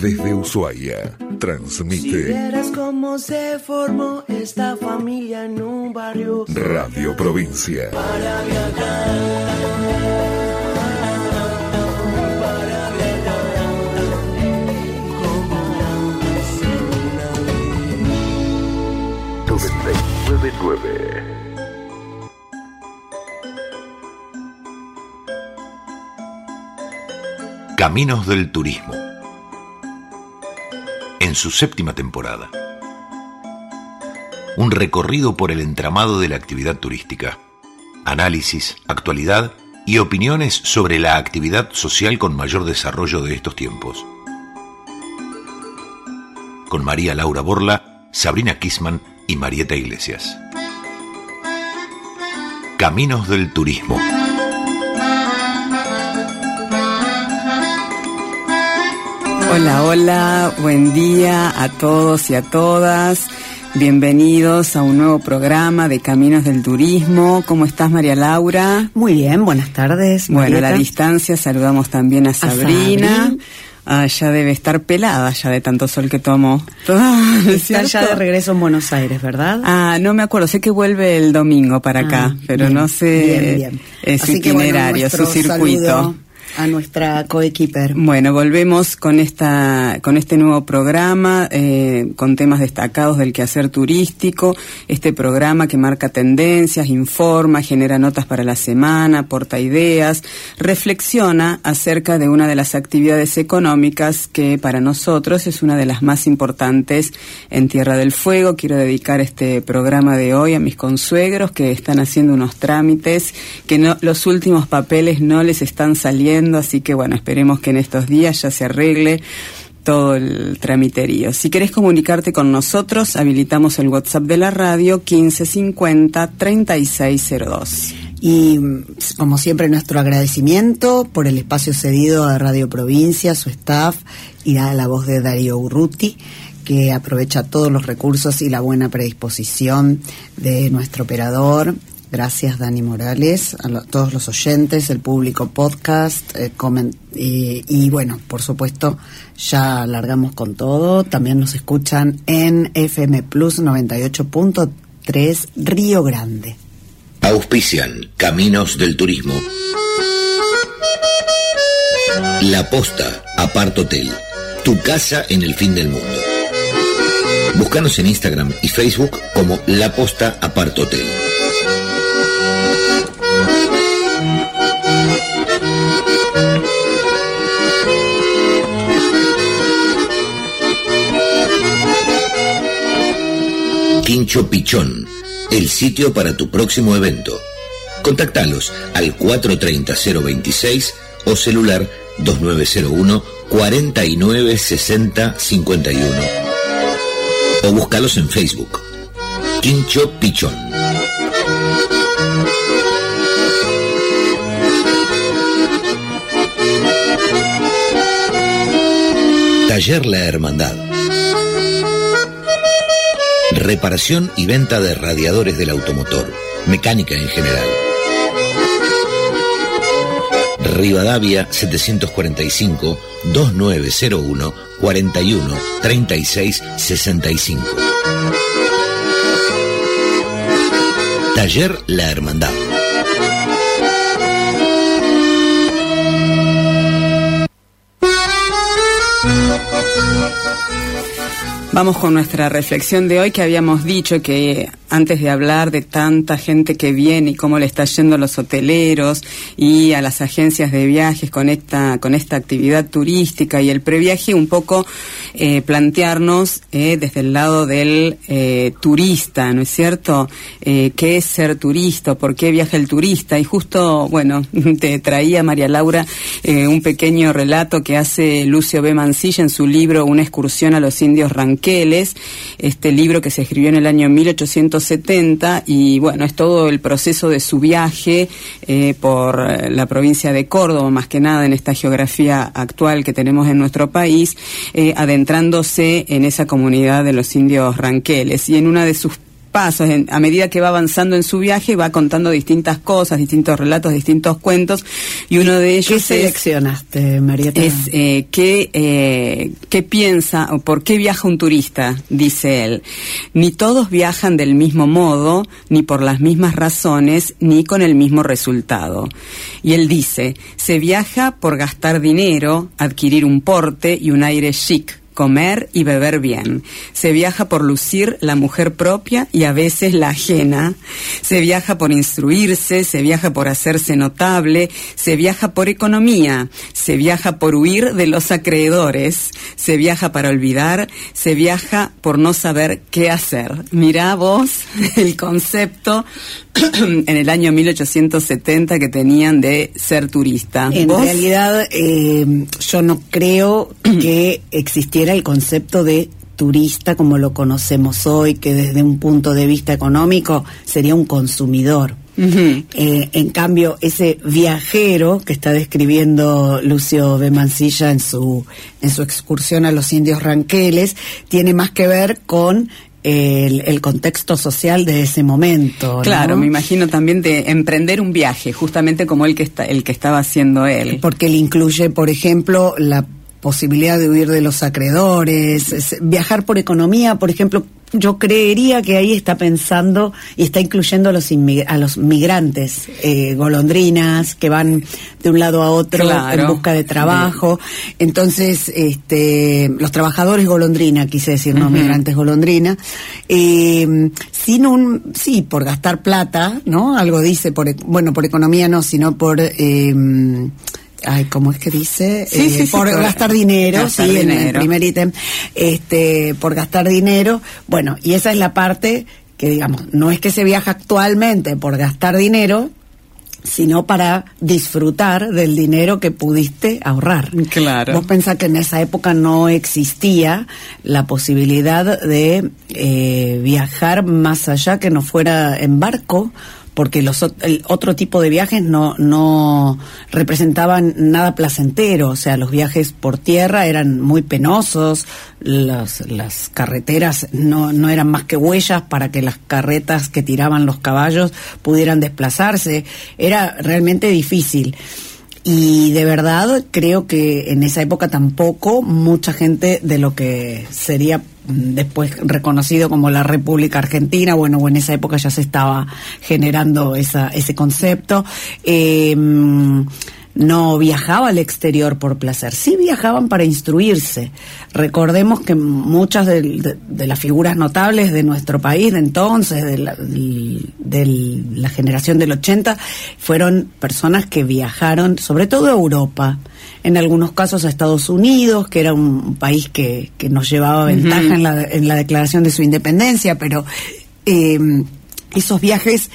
desde Ushuaia. Transmite. Si vieras cómo se formó esta familia en un barrio. Radio Provincia. Para viajar. Para viajar. Como vez. 999. Caminos del Turismo. En su séptima temporada. Un recorrido por el entramado de la actividad turística. Análisis, actualidad y opiniones sobre la actividad social con mayor desarrollo de estos tiempos. Con María Laura Borla, Sabrina Kisman y Marieta Iglesias. Caminos del Turismo. Hola, hola, buen día a todos y a todas. Bienvenidos a un nuevo programa de Caminos del Turismo. ¿Cómo estás, María Laura? Muy bien, buenas tardes. Bueno, a la distancia saludamos también a Sabrina. Ah, ya debe estar pelada ya de tanto sol que tomó. Está ya de regreso en Buenos Aires, ¿verdad? Ah, no me acuerdo, sé que vuelve el domingo para acá, Ah, pero bien, no sé bien, bien. eh, su Así que, bueno, itinerario, su circuito. saludo A nuestra coequiper. Bueno, volvemos con esta, con este nuevo programa, eh, con temas destacados del quehacer turístico. Este programa que marca tendencias, informa, genera notas para la semana, aporta ideas, reflexiona acerca de una de las actividades económicas que para nosotros es una de las más importantes en Tierra del Fuego. Quiero dedicar este programa de hoy a mis consuegros que están haciendo unos trámites, que no, los últimos papeles no les están saliendo, así que bueno, esperemos que en estos días ya se arregle todo el tramiterío. Si querés comunicarte con nosotros, habilitamos el WhatsApp de la radio 1550 3602. Y como siempre nuestro agradecimiento por el espacio cedido a Radio Provincia, su staff y a la voz de Darío Urruti que aprovecha todos los recursos y la buena predisposición de nuestro operador. Gracias Dani Morales, a todos los oyentes, el público podcast, eh, y bueno, por supuesto, ya largamos con todo. También nos escuchan en FM Plus 98.3 Río Grande. Auspician Caminos del Turismo. La Posta, Apart Hotel. Tu casa en el fin del mundo. Búscanos en Instagram y Facebook como La Posta Apart Hotel. Quincho Pichón, el sitio para tu próximo evento. Contactalos al 430-026 o celular 2901 4960 51. O búscalos en Facebook. Quincho Pichón. Taller La Hermandad. Reparación y venta de radiadores del automotor, mecánica en general. Rivadavia 745 2901 41 36 65. Taller La Hermandad. Vamos con nuestra reflexión de hoy que habíamos dicho que antes de hablar de tanta gente que viene y cómo le está yendo a los hoteleros y a las agencias de viajes con esta con esta actividad turística y el previaje un poco eh, plantearnos eh, desde el lado del eh, turista, ¿no es cierto? ¿Qué es ser turista? ¿Por qué viaja el turista? Y justo, bueno, te traía María Laura un pequeño relato que hace Lucio B. Mancilla en su libro Una excursión a los indios ranqueles, este libro que se escribió en el año 1870 y bueno, es todo el proceso de su viaje eh, por eh, la provincia de Córdoba, más que nada en esta geografía actual que tenemos en nuestro país, eh, adentrándose en esa comunidad de los indios ranqueles. Y en una de sus pasos. En- a medida que va avanzando en su viaje, va contando distintas cosas, distintos relatos, distintos cuentos. Y uno de ellos ¿Qué es- seleccionaste, Marieta? es eh, ¿qué, eh, qué piensa o por qué viaja un turista, dice él. Ni todos viajan del mismo modo, ni por las mismas razones, ni con el mismo resultado. Y él dice, se viaja por gastar dinero, adquirir un porte y un aire chic comer y beber bien. Se viaja por lucir la mujer propia y a veces la ajena. Se viaja por instruirse, se viaja por hacerse notable, se viaja por economía, se viaja por huir de los acreedores, se viaja para olvidar, se viaja por no saber qué hacer. Mirá vos el concepto en el año 1870 que tenían de ser turista. En ¿Vos? realidad, eh, yo no creo que existiera el concepto de turista como lo conocemos hoy, que desde un punto de vista económico sería un consumidor. Eh, en cambio, ese viajero que está describiendo Lucio B. Mancilla en su, en su excursión a los indios ranqueles, tiene más que ver con el, el contexto social de ese momento. ¿no? Claro, me imagino también de emprender un viaje, justamente como el que está, el que estaba haciendo él. Porque él incluye, por ejemplo, la posibilidad de huir de los acreedores, es- viajar por economía, por ejemplo, yo creería que ahí está pensando y está incluyendo a los, a los migrantes, eh, golondrinas, que van de un lado a otro Claro. en busca de trabajo. Entonces, este, los trabajadores golondrina, quise decir, no migrantes golondrina, eh, sin un, sí, por gastar plata, ¿no? Algo dice, por, e- bueno, por economía no, sino por, eh, ay, ¿cómo es que dice? Sí, Eh, sí, sí, por gastar dinero, gastar sí, en el primer ítem, este, por gastar dinero. Bueno, y esa es la parte que, digamos, no es que se viaja actualmente por gastar dinero, sino para disfrutar del dinero que pudiste ahorrar. Claro. Vos pensás que en esa época no existía la posibilidad de eh, viajar más allá que no fuera en barco, porque los el otro tipo de viajes no no representaban nada placentero, o sea, los viajes por tierra eran muy penosos, las, las carreteras no, no eran más que huellas para que las carretas que tiraban los caballos pudieran desplazarse, era realmente difícil. Y de verdad creo que en esa época tampoco mucha gente de lo que sería mm, después reconocido como la República Argentina, bueno, en esa época ya se estaba generando esa, ese concepto, eh, mm, no viajaba al exterior por placer, sí viajaban para instruirse. Recordemos que muchas de, de- de las figuras notables de nuestro país de entonces, de la, de la generación del 80, fueron personas que viajaron sobre todo a Europa, en algunos casos a Estados Unidos, que era un país que, que nos llevaba ventaja en, la, en la declaración de su independencia, pero eh, esos viajes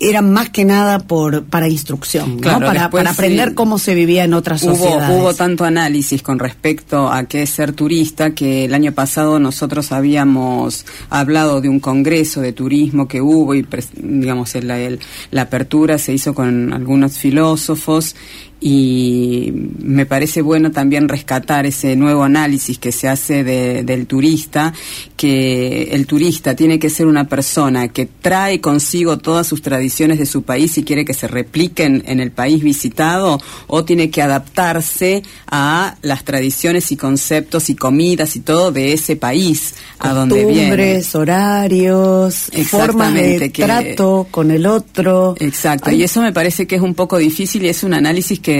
eran más que nada por para instrucción, ¿no? Para, aprender sí. cómo se vivía en otras Hubo, sociedades. hubo tanto análisis con respecto a qué es ser turista que el año pasado nosotros habíamos hablado de un congreso de turismo que hubo y digamos el- el- la apertura se hizo con algunos filósofos y me parece bueno también rescatar ese nuevo análisis que se hace de- del turista, que el turista tiene que ser una persona que trae consigo todas sus tradiciones de su país y quiere que se repliquen en el país visitado, o tiene que adaptarse a las tradiciones y conceptos y comidas y todo de ese país a donde viene. Horarios, formas de que- trato con el otro. Exacto, Ay, y eso me parece que es un poco difícil y es un análisis que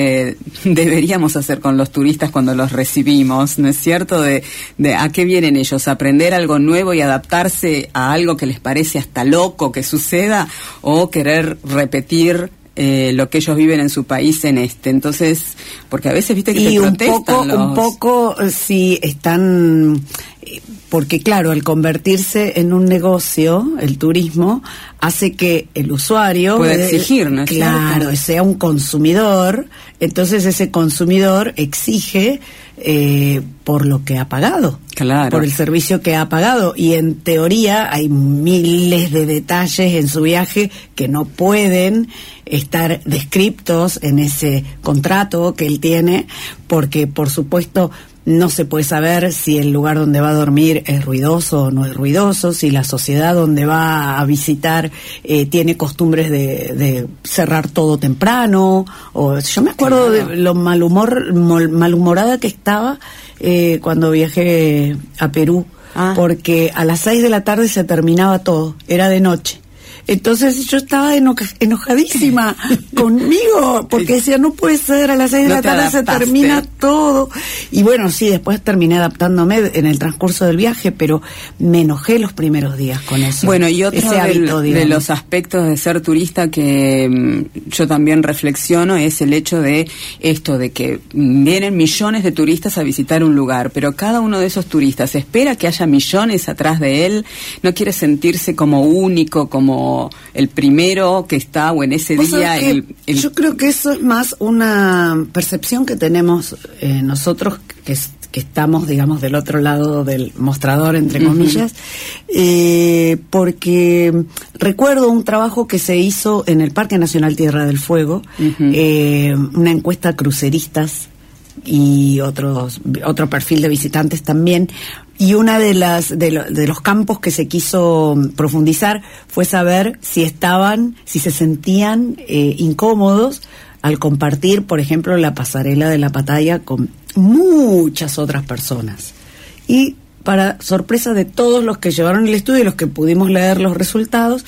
deberíamos hacer con los turistas cuando los recibimos, ¿no es cierto? De, de a qué vienen ellos, aprender algo nuevo y adaptarse a algo que les parece hasta loco que suceda o querer repetir eh, lo que ellos viven en su país en este. Entonces, porque a veces viste que y te un protestan poco, los- un poco eh, sí están eh, porque claro, al convertirse en un negocio, el turismo hace que el usuario Puede exigir, ¿no claro, sea un consumidor, entonces ese consumidor exige eh, por lo que ha pagado. Claro. Por el servicio que ha pagado. Y en teoría hay miles de detalles en su viaje que no pueden estar descriptos en ese contrato que él tiene, porque por supuesto no se puede saber si el lugar donde va a dormir es ruidoso o no es ruidoso, si la sociedad donde va a visitar eh, tiene costumbres de, de, cerrar todo temprano. O, yo me acuerdo de lo mal humor, malhumorada que estaba eh, cuando viajé a Perú, ah. porque a las seis de la tarde se terminaba todo, era de noche. Entonces yo estaba enojadísima conmigo, porque decía, no puede ser, a las seis de la tarde se termina todo. Y bueno, sí, después terminé adaptándome en el transcurso del viaje, pero me enojé los primeros días con eso. Bueno, y otro de los aspectos de ser turista que mm, yo también reflexiono es el hecho de esto, de que vienen millones de turistas a visitar un lugar, pero cada uno de esos turistas espera que haya millones atrás de él, no quiere sentirse como único, como el primero que está o en ese día. Yo creo que eso es más una percepción que tenemos eh, nosotros que, que estamos, digamos, del otro lado del mostrador, entre comillas, eh, porque recuerdo un trabajo que se hizo en el Parque Nacional Tierra del Fuego, eh, una encuesta a cruceristas y otros otro perfil de visitantes también y una de las de, los campos que se quiso profundizar fue saber si estaban si se sentían eh, incómodos al compartir por ejemplo la pasarela de la batalla con muchas otras personas. Y para sorpresa de todos los que llevaron el estudio y los que pudimos leer los resultados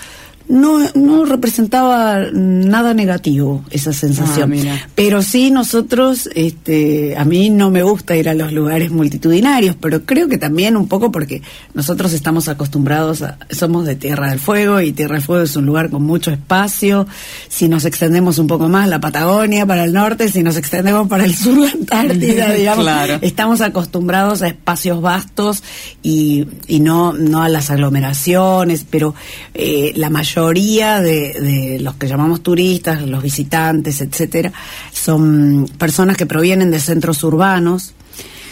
no, no representaba nada negativo esa sensación. Ah, pero sí nosotros, este, a mí no me gusta ir a los lugares multitudinarios, pero creo que también un poco porque nosotros estamos acostumbrados, a, somos de Tierra del Fuego y Tierra del Fuego es un lugar con mucho espacio. Si nos extendemos un poco más, la Patagonia para el norte, si nos extendemos para el sur, la Antártida, digamos, estamos acostumbrados a espacios vastos y, y no, no a las aglomeraciones, pero eh, la mayoría mayoría de, los que llamamos turistas, los visitantes, etcétera, son personas que provienen de centros urbanos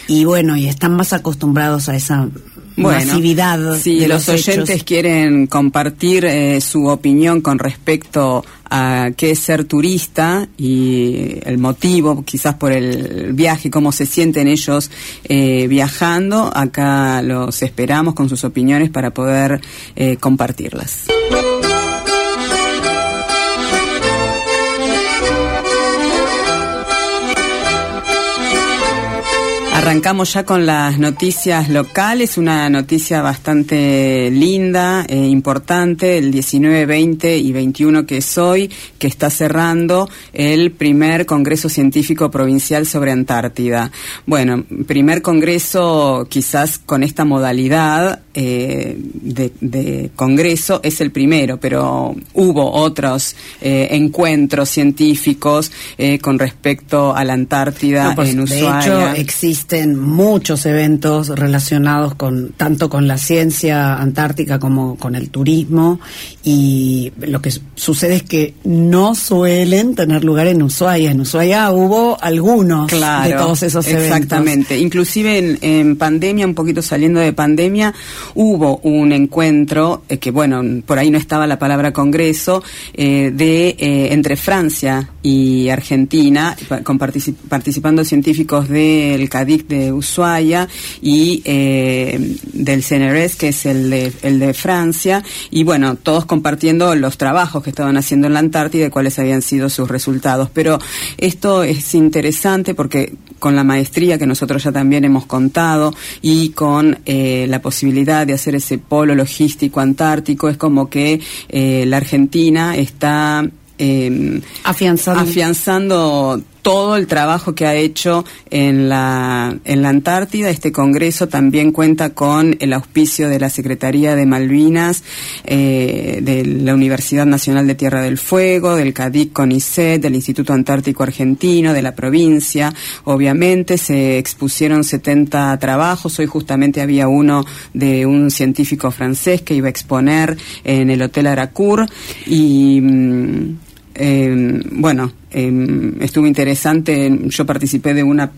y bueno, y están más acostumbrados a esa masividad. Si de los, oyentes quieren compartir eh, su opinión con respecto a qué es ser turista y el motivo, quizás por el viaje, cómo se sienten ellos eh, viajando, acá los esperamos con sus opiniones para poder eh, compartirlas. Arrancamos ya con las noticias locales, una noticia bastante linda, e importante, el 19, 20 y 21 que es hoy, que está cerrando el primer Congreso Científico Provincial sobre Antártida. Bueno, primer Congreso quizás con esta modalidad eh, de, Congreso es el primero, pero hubo otros eh, encuentros científicos eh, con respecto a la Antártida pues, en Ushuaia. De hecho, existe muchos eventos relacionados con tanto con la ciencia antártica como con el turismo y lo que sucede es que no suelen tener lugar en Ushuaia. En Ushuaia hubo algunos de todos esos eventos. Exactamente. Inclusive en, pandemia, un poquito saliendo de pandemia, hubo un encuentro eh, que bueno, por ahí no estaba la palabra congreso eh, de eh, entre Francia y Argentina con participando científicos del CADIC de Ushuaia y del CNRS, que es el de, el de Francia, y bueno, todos compartiendo los trabajos que estaban haciendo en la Antártida y cuáles habían sido sus resultados. Pero esto es interesante porque con la maestría que nosotros ya también hemos contado y con la posibilidad de hacer ese polo logístico antártico, es como que eh, la Argentina está afianzando. afianzando todo el trabajo que ha hecho en la, en la Antártida. Este Congreso también cuenta con el auspicio de la Secretaría de Malvinas, eh, de la Universidad Nacional de Tierra del Fuego, del CADIC CONICET, del Instituto Antártico Argentino, de la provincia. Obviamente se expusieron 70 trabajos. Hoy justamente había uno de un científico francés que iba a exponer en el Hotel Aracour y mm, eh, bueno, eh, estuvo interesante, yo participé de una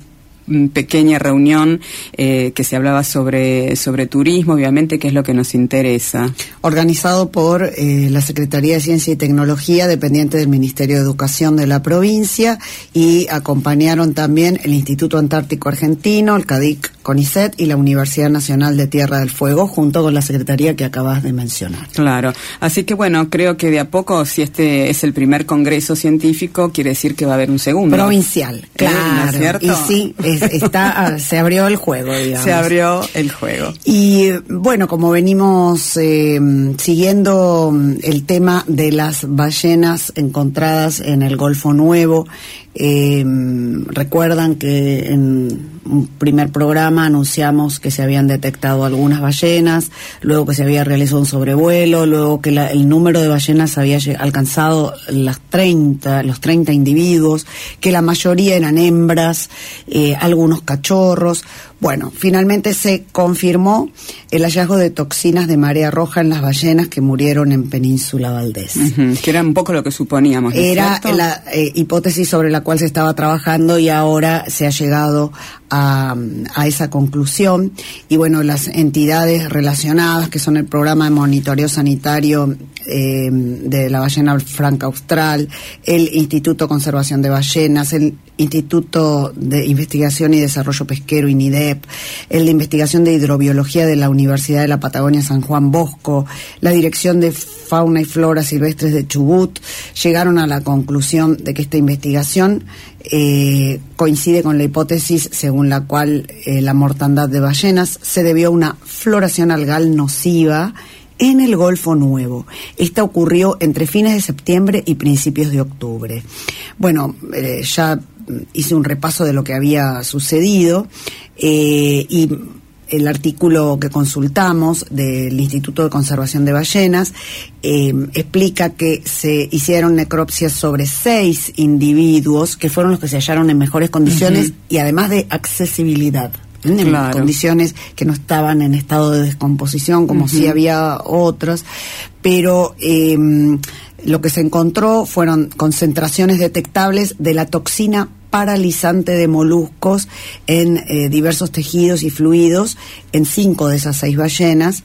pequeña reunión eh, que se hablaba sobre, sobre turismo, obviamente, que es lo que nos interesa. Organizado por eh, la Secretaría de Ciencia y Tecnología, dependiente del Ministerio de Educación de la provincia, y acompañaron también el Instituto Antártico Argentino, el CADIC CONICET y la Universidad Nacional de Tierra del Fuego, junto con la Secretaría que acabas de mencionar. Claro, así que bueno, creo que de a poco, si este es el primer congreso científico, quiere decir que va a haber un segundo. Provincial, ¿Eh? claro. cierto? Y sí, es- está, ah, se abrió el juego, digamos. Se abrió el juego. Y bueno, como venimos eh, siguiendo mm, el tema de las ballenas encontradas en el Golfo Nuevo, eh, recuerdan que en un primer programa anunciamos que se habían detectado algunas ballenas, luego que se había realizado un sobrevuelo, luego que el número de ballenas había alcanzado las 30, los 30 individuos, que la mayoría eran hembras, eh, algunos cachorros. Bueno, finalmente se confirmó el hallazgo de toxinas de marea roja en las ballenas que murieron en Península Valdés. Que era un poco lo que suponíamos. ¿no es Era cierto? la eh, hipótesis sobre la cual se estaba trabajando y ahora se ha llegado a, a esa conclusión. Y bueno, las entidades relacionadas, que son el programa de monitoreo sanitario eh, de la ballena franca austral, el Instituto de Conservación de Ballenas, el Instituto de Investigación y Desarrollo Pesquero, INIDEP, el de Investigación de Hidrobiología de la Universidad de la Patagonia San Juan Bosco, la Dirección de Fauna y Flora Silvestres de Chubut, llegaron a la conclusión de que esta investigación eh, coincide con la hipótesis según la cual eh, la mortandad de ballenas se debió a una floración algal nociva en el Golfo Nuevo. Esta ocurrió entre fines de septiembre y principios de octubre. Bueno, eh, ya hice un repaso de lo que había sucedido eh, y el artículo que consultamos del Instituto de Conservación de Ballenas eh, explica que se hicieron necropsias sobre seis individuos que fueron los que se hallaron en mejores condiciones y además de accesibilidad. En Claro. condiciones que no estaban en estado de descomposición, como si había otras, pero eh, lo que se encontró fueron concentraciones detectables de la toxina paralizante de moluscos en eh, diversos tejidos y fluidos en cinco de esas seis ballenas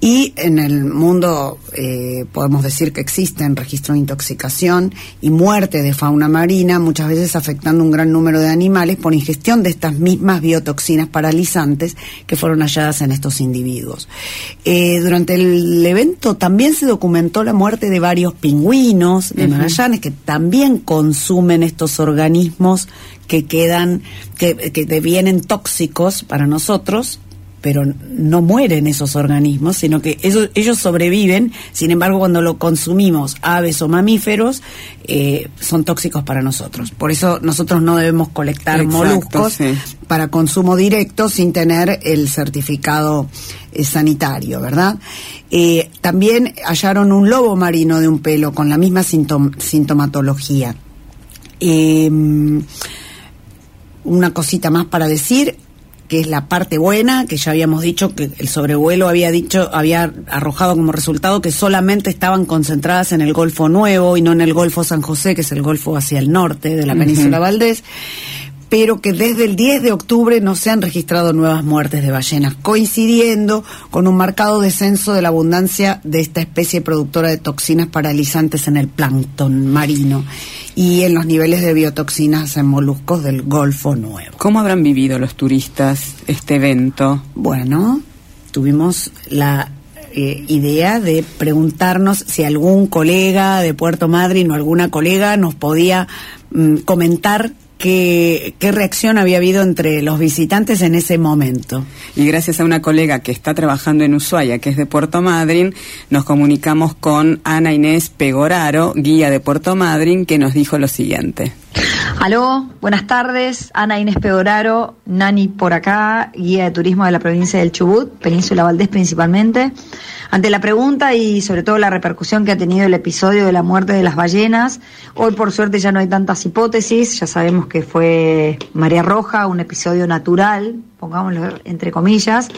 y en el mundo eh, podemos decir que existen registros de intoxicación y muerte de fauna marina muchas veces afectando un gran número de animales por ingestión de estas mismas biotoxinas paralizantes que fueron halladas en estos individuos. Eh, durante el evento también se documentó la muerte de varios pingüinos de Magallanes que también consumen estos organismos que quedan, que, que devienen tóxicos para nosotros, pero no mueren esos organismos, sino que ellos, ellos sobreviven, sin embargo cuando lo consumimos, aves o mamíferos, eh, son tóxicos para nosotros. Por eso nosotros no debemos colectar Exacto, moluscos sí. para consumo directo sin tener el certificado eh, sanitario, ¿verdad? Eh, también hallaron un lobo marino de un pelo con la misma sintom- sintomatología. Eh, una cosita más para decir que es la parte buena, que ya habíamos dicho que el sobrevuelo había dicho, había arrojado como resultado que solamente estaban concentradas en el Golfo Nuevo y no en el Golfo San José, que es el Golfo hacia el norte de la península Valdés, pero que desde el 10 de octubre no se han registrado nuevas muertes de ballenas, coincidiendo con un marcado descenso de la abundancia de esta especie productora de toxinas paralizantes en el plancton marino y en los niveles de biotoxinas en moluscos del Golfo Nuevo. ¿Cómo habrán vivido los turistas este evento? Bueno, tuvimos la eh, idea de preguntarnos si algún colega de Puerto Madryn o alguna colega nos podía mm, comentar qué, qué reacción había habido entre los visitantes en ese momento. Y gracias a una colega que está trabajando en Ushuaia, que es de Puerto Madryn, nos comunicamos con Ana Inés Pegoraro, guía de Puerto Madryn, que nos dijo lo siguiente. Aló, buenas tardes. Ana Inés Pedoraro, Nani por acá, guía de turismo de la provincia del Chubut, Península Valdés principalmente. Ante la pregunta y sobre todo la repercusión que ha tenido el episodio de la muerte de las ballenas, hoy por suerte ya no hay tantas hipótesis, ya sabemos que fue María Roja, un episodio natural, pongámoslo entre comillas.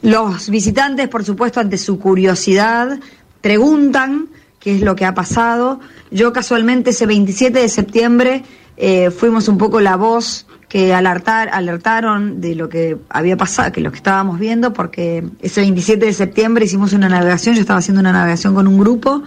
Los visitantes, por supuesto, ante su curiosidad, preguntan qué es lo que ha pasado. Yo casualmente ese 27 de septiembre eh, fuimos un poco la voz que alertar, alertaron de lo que había pasado, que lo que estábamos viendo, porque ese 27 de septiembre hicimos una navegación, yo estaba haciendo una navegación con un grupo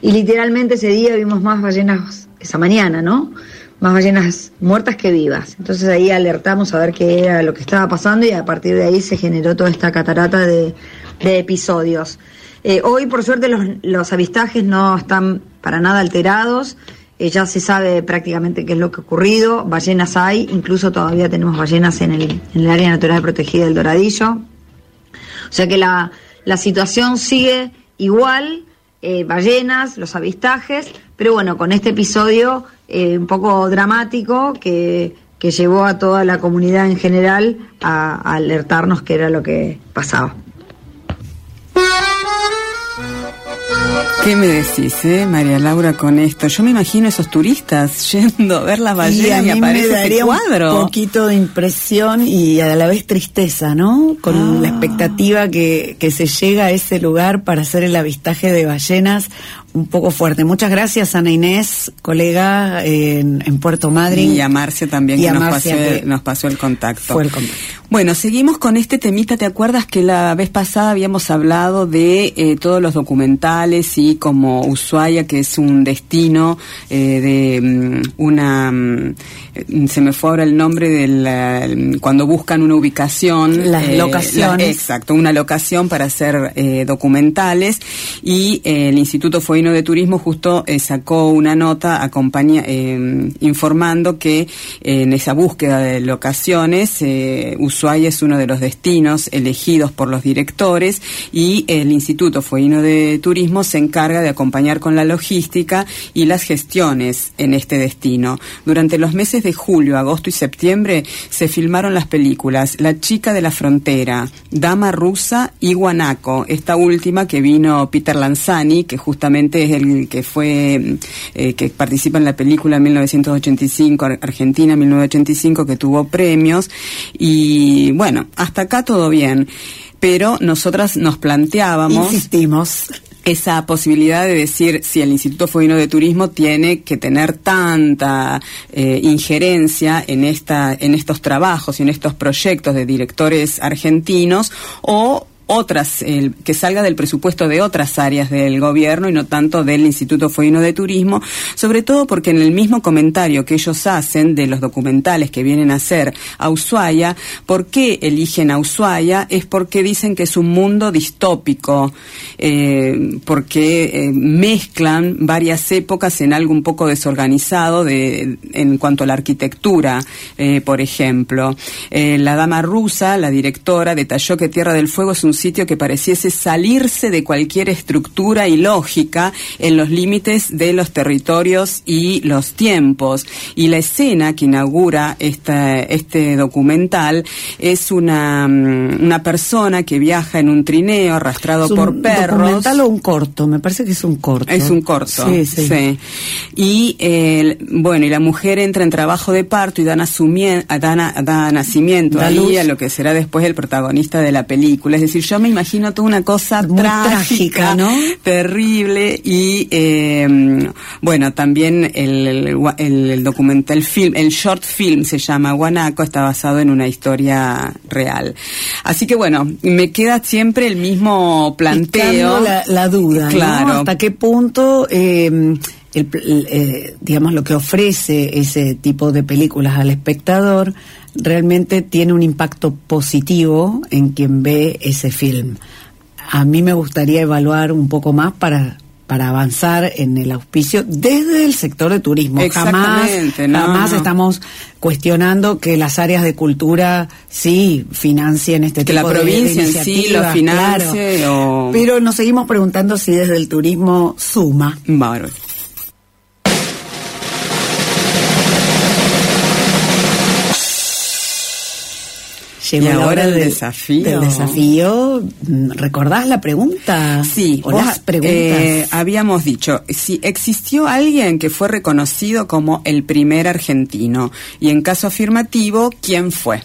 y literalmente ese día vimos más ballenas esa mañana, ¿no? Más ballenas muertas que vivas. Entonces ahí alertamos a ver qué era lo que estaba pasando y a partir de ahí se generó toda esta catarata de, episodios. Eh, hoy, por suerte, los, los avistajes no están para nada alterados. Ya se sabe prácticamente qué es lo que ha ocurrido, ballenas hay, incluso todavía tenemos ballenas en el, en el área natural protegida del Doradillo. O sea que la, la situación sigue igual, eh, ballenas, los avistajes, pero bueno, con este episodio eh, un poco dramático que, que llevó a toda la comunidad en general a, a alertarnos qué era lo que pasaba. ¿Qué me decís, eh, María Laura, con esto? Yo me imagino esos turistas yendo a ver las Y a ballenas y, me aparece daría cuadro. un poquito de impresión y a la vez tristeza, ¿no? Con Ah. la expectativa que, que se llega a ese lugar para hacer el avistaje de ballenas un poco fuerte. Muchas gracias, Ana Inés, colega en, en Puerto Madryn. Y a Marcia también, Y que nos, Marcia, pasó, que nos pasó el contacto. fue el contacto. Bueno, seguimos con este temita. ¿Te acuerdas que la vez pasada habíamos hablado de eh, todos los documentales y como Ushuaia, que es un destino eh, de mm, una... mm, eh, se me fue ahora el nombre de la- cuando buscan una ubicación. Las locaciones. exacto, una locación para hacer eh, documentales y eh, el Instituto Fueino de Turismo justo eh, sacó una nota acompaña, eh, informando que eh, en esa búsqueda de locaciones Ushuaia es uno de los destinos elegidos por los directores y el Instituto Fueino de Turismo se encarga de acompañar con la logística y las gestiones en este destino. Durante los meses de julio, agosto y septiembre se filmaron las películas La chica de la frontera, Dama rusa y Guanaco. Esta última que vino Peter Lanzani, que justamente es el que fue eh, que participa en la película 1985 Ar- Argentina 1985 que tuvo premios y bueno, hasta acá todo bien. Pero nosotras nos planteábamos Insistimos. esa posibilidad de decir si el Instituto Fueguino de Turismo tiene que tener tanta eh, injerencia en esta en estos trabajos y en estos proyectos de directores argentinos o otras eh, que salga del presupuesto de otras áreas del gobierno y no tanto del Instituto Fueguino de Turismo, sobre todo porque en el mismo comentario que ellos hacen de los documentales que vienen a hacer a Ushuaia, ¿por qué eligen a Ushuaia? Es porque dicen que es un mundo distópico, eh, porque eh, mezclan varias épocas en algo un poco desorganizado de, en cuanto a la arquitectura, eh, por ejemplo. La dama rusa, la directora, detalló que Tierra del Fuego es un sitio que pareciese salirse de cualquier estructura y lógica en los límites de los territorios y los tiempos. Y la escena que inaugura esta, este documental es una, mm, una persona que viaja en un trineo arrastrado ¿Es un por perros. documental o un corto? Me parece que es un corto. Es un corto. Sí, sí. sí. Y eh, bueno, y la mujer entra en trabajo de parto y da, nasumie- da, na- da nacimiento Da ahí luz. a lo que será después el protagonista de la película. Es decir, yo me imagino toda una cosa trágica, trágica, ¿no? terrible y eh, bueno, también el, el, gua- el- el documental film, el short film se llama Guanaco, está basado en una historia real. Así que bueno, me queda siempre el mismo planteo. La, la duda, ¿no? Claro. ¿Hasta qué punto, eh, el, eh, digamos, lo que ofrece ese tipo de películas al espectador realmente tiene un impacto positivo en quien ve ese film? A mí me gustaría evaluar un poco más para para avanzar en el auspicio desde el sector de turismo. Jamás, no, jamás no. estamos cuestionando que las áreas de cultura sí financien este Que tipo la de- de provincia en sí lo financie claro. o- Pero nos seguimos preguntando si desde el turismo suma. Bárbaro. Llegó Y la ahora hora el del- desafío. Del desafío. ¿Recordás la pregunta? Sí, O vos, las preguntas. eh, habíamos dicho, si existió alguien que fue reconocido como el primer argentino y en caso afirmativo, ¿quién fue?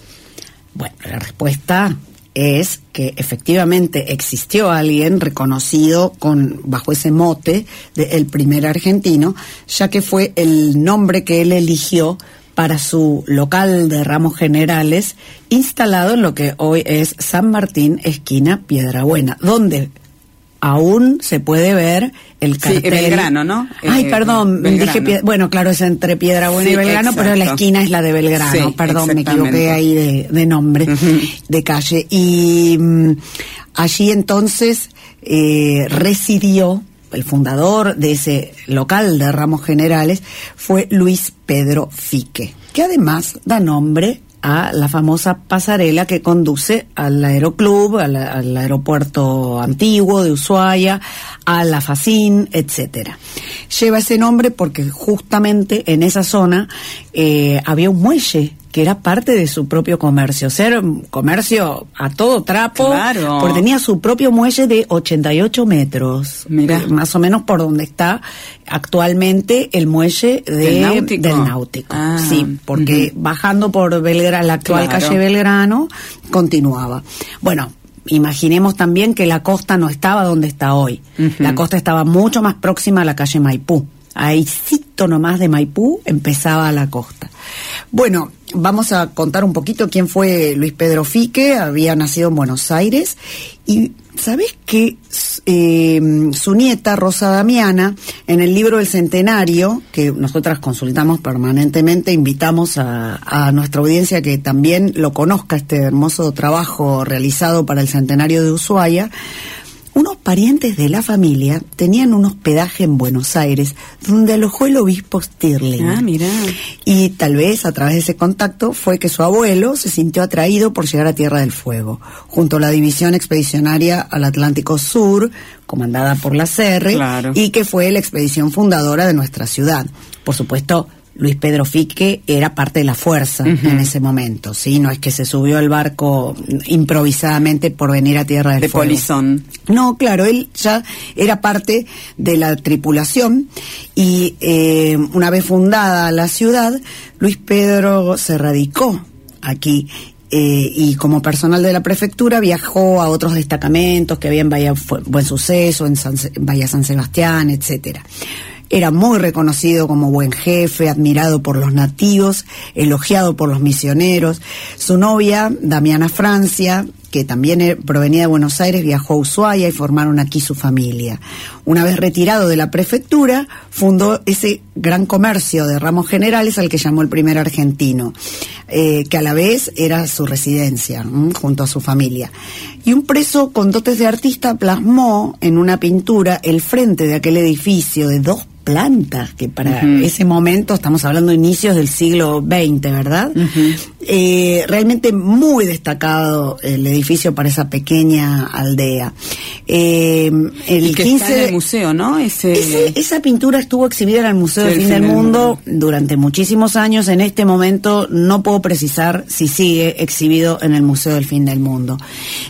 Bueno, la respuesta es que efectivamente existió alguien reconocido con bajo ese mote de el primer argentino, ya que fue el nombre que él eligió para su local de ramos generales, instalado en lo que hoy es San Martín, esquina Piedrabuena, donde aún se puede ver el cartel. Sí, Belgrano, ¿no? Ay, Eh, perdón, Belgrano. dije, bueno, claro, es entre Piedrabuena Sí, y Belgrano, pero la esquina es la de Belgrano, Sí, perdón, me equivoqué ahí de, de nombre, de calle. Y mm, allí entonces eh, residió, el fundador de ese local de ramos generales fue Luis Pedro Fique, que además da nombre a la famosa pasarela que conduce al aeroclub, al, aeropuerto antiguo de Ushuaia, a la Facín, etcétera. Lleva ese nombre porque justamente en esa zona eh, había un muelle que era parte de su propio comercio, un comercio a todo trapo, Claro. porque tenía su propio muelle de 88 metros, Mirá. eh, más o menos por donde está actualmente el muelle de- ¿Del Náutico? del náutico. Ah, sí, porque bajando por Belgrano, la actual Claro. calle Belgrano, continuaba. Bueno, imaginemos también que la costa no estaba donde está hoy. La costa estaba mucho más próxima a la calle Maipú. Ahí nomás de Maipú empezaba la costa. Bueno, vamos a contar un poquito quién fue Luis Pedro Fique. Había nacido en Buenos Aires y ¿sabés que eh, su nieta Rosa Damiana en el libro El Centenario que nosotras consultamos permanentemente invitamos a, a nuestra audiencia que también lo conozca este hermoso trabajo realizado para el Centenario de Ushuaia unos parientes de la familia tenían un hospedaje en Buenos Aires donde alojó el obispo Stirling. Ah, mirá. Y tal vez a través de ese contacto fue que su abuelo se sintió atraído por llegar a Tierra del Fuego, junto a la división expedicionaria al Atlántico Sur, comandada por la CR, Claro. y que fue la expedición fundadora de nuestra ciudad. Por supuesto, Luis Pedro Fique era parte de la fuerza en ese momento, ¿sí? No es que se subió al barco improvisadamente por venir a Tierra del De Fuego. polizón. No, claro, él ya era parte de la tripulación y eh, una vez fundada la ciudad, Luis Pedro se radicó aquí. eh, y como personal de la prefectura viajó a otros destacamentos que había en Bahía Buen Suceso, en, San Bahía San Sebastián, etcétera. Era muy reconocido como buen jefe, admirado por los nativos, elogiado por los misioneros. Su novia, Damiana Francia, que también provenía de Buenos Aires, viajó a Ushuaia y formaron aquí su familia. Una vez retirado de la prefectura, fundó ese gran comercio de ramos generales al que llamó el primer argentino, eh, que a la vez era su residencia, junto a su familia. Y un preso con dotes de artista plasmó en una pintura el frente de aquel edificio de dos plantas, que para ese momento, estamos hablando de inicios del siglo XX, ¿verdad? Eh, realmente muy destacado el edificio para esa pequeña aldea. Eh, el y que 15 está en el museo, ¿no? Ese, ese- esa pintura estuvo exhibida en el Museo Sí, del el Fin del Mundo durante muchísimos años. En este momento no puedo precisar si sigue exhibido en el Museo del Fin del Mundo.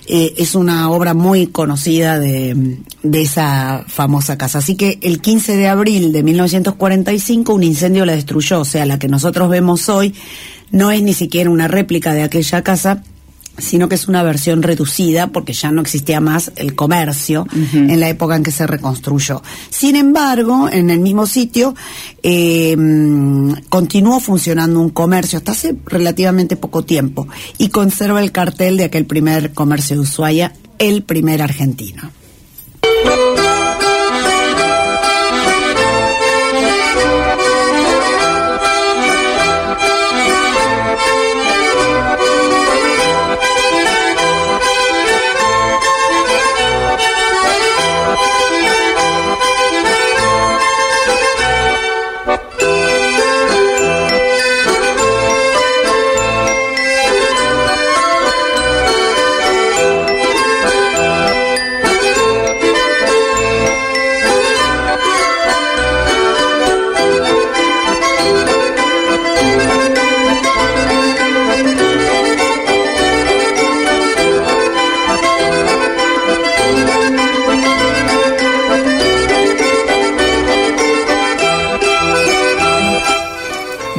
Eh, es una obra muy conocida de, de esa famosa casa. Así que el 15 de abril de 1945 un incendio la destruyó. O sea, la que nosotros vemos hoy no es ni siquiera una réplica de aquella casa sino que es una versión reducida porque ya no existía más el comercio en la época en que se reconstruyó. Sin embargo, en el mismo sitio eh, mm, continuó funcionando un comercio hasta hace relativamente poco tiempo y conserva el cartel de aquel primer comercio de Ushuaia, el primer argentino.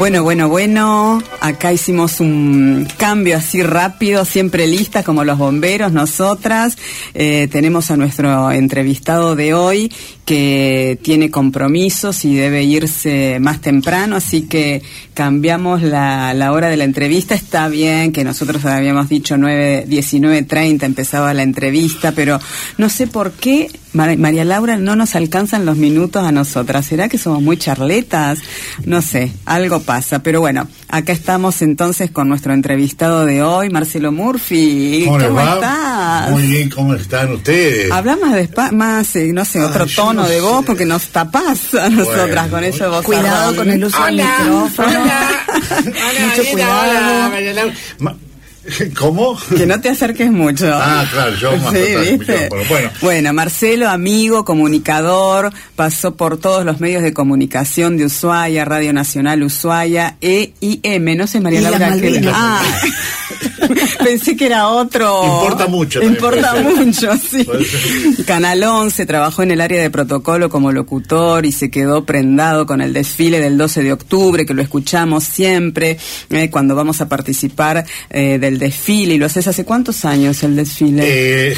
Bueno, bueno, bueno, acá hicimos un cambio así rápido, siempre listas como los bomberos, nosotras. Eh, tenemos a nuestro entrevistado de hoy, que tiene compromisos y debe irse más temprano, así que cambiamos la, hora de la entrevista. Está bien que nosotros habíamos dicho 9, 19.30 empezaba la entrevista, pero no sé por qué María Laura no nos alcanzan los minutos a nosotras. ¿Será que somos muy charletas? No sé, algo pasa. Pero bueno, acá estamos entonces con nuestro entrevistado de hoy, Marcelo Murphy. ¿Cómo, ¿Cómo estás? Muy bien, ¿cómo están ustedes? Habla más despa más, eh, no sé, otro Ay, tono no de voz porque nos tapás a nosotras con eso de voz Cuidado con el uso del micrófono. Mucho cuidado. Ma- ¿Cómo? Que no te acerques mucho. Ah, claro, yo más Sí, ¿viste? micrófono. Bueno. Bueno, Marcelo, amigo, comunicador, pasó por todos los medios de comunicación de Ushuaia, Radio Nacional Ushuaia, EIM, no sé, María Laura. ¿qué- Malvinas. Ah, pensé que era otro. Importa mucho Importa mucho, sí. Canal 11 trabajó en el área de protocolo como locutor y se quedó prendado con el desfile del 12 de octubre, que lo escuchamos siempre eh, cuando vamos a participar eh, del desfile. ¿Y lo haces hace cuántos años el desfile? Eh,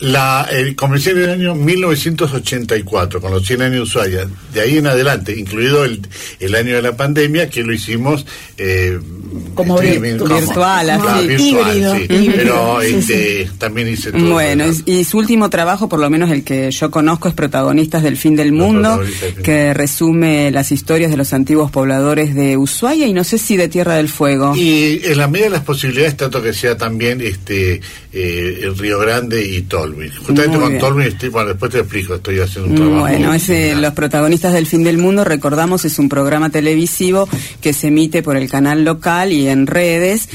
la, el, comencé en el año 1984, con los 100 años de Ushuaia. De ahí en adelante, incluido el, el año de la pandemia, que lo hicimos eh, Como como- virtual, así. Ah, virtual, Híbrido, sí. híbrido, Pero sí, este, también hice todo. Bueno, ¿verdad? y, y su último trabajo, por lo menos el que yo conozco, es Protagonistas del Fin del Mundo, del Fin que resume las historias de los antiguos pobladores de Ushuaia y no sé si de Tierra del Fuego. Y en la medida de las posibilidades, tanto que sea también este eh, el Río Grande y Justamente Muy con estoy, bueno, después te explico, estoy haciendo un trabajo. Bueno, ese Los Protagonistas del Fin del Mundo, recordamos, es un programa televisivo que se emite por el canal local y en redes.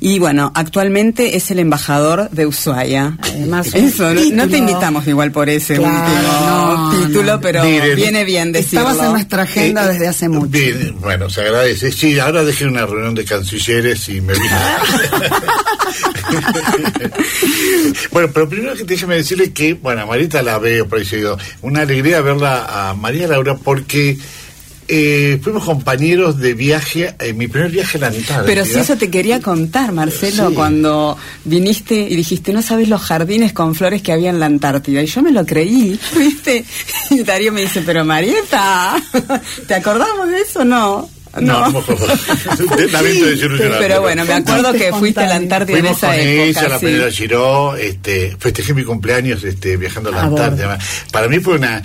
Y bueno, actualmente es el embajador de Ushuaia. Además, Eso, no, no te invitamos igual por ese Claro, último no, título, no. pero Miren, viene bien decirlo. Estabas en nuestra agenda Eh, desde hace mucho. Bien, bueno, se agradece. Sí, ahora dejé una reunión de cancilleres y me vine. bueno, pero primero que déjeme decirle que, bueno, a Marita la veo, por. Una alegría verla a María Laura porque eh, fuimos compañeros de viaje, en mi primer viaje a la Antártida. Pero si eso te quería contar, Marcelo, Sí. cuando viniste y dijiste, no sabes los jardines con flores que había en la Antártida. Y yo me lo creí, ¿viste? Y Darío me dice, pero Marieta, ¿te acordamos de eso? No. No, no. Lamento desilusionarte, Pero bueno, me acuerdo que fuiste a la Antártida en Fuimos esa con época. ella, la Giró, este, festejé mi cumpleaños este, viajando a la A bordo. Antártida. Para mí fue una,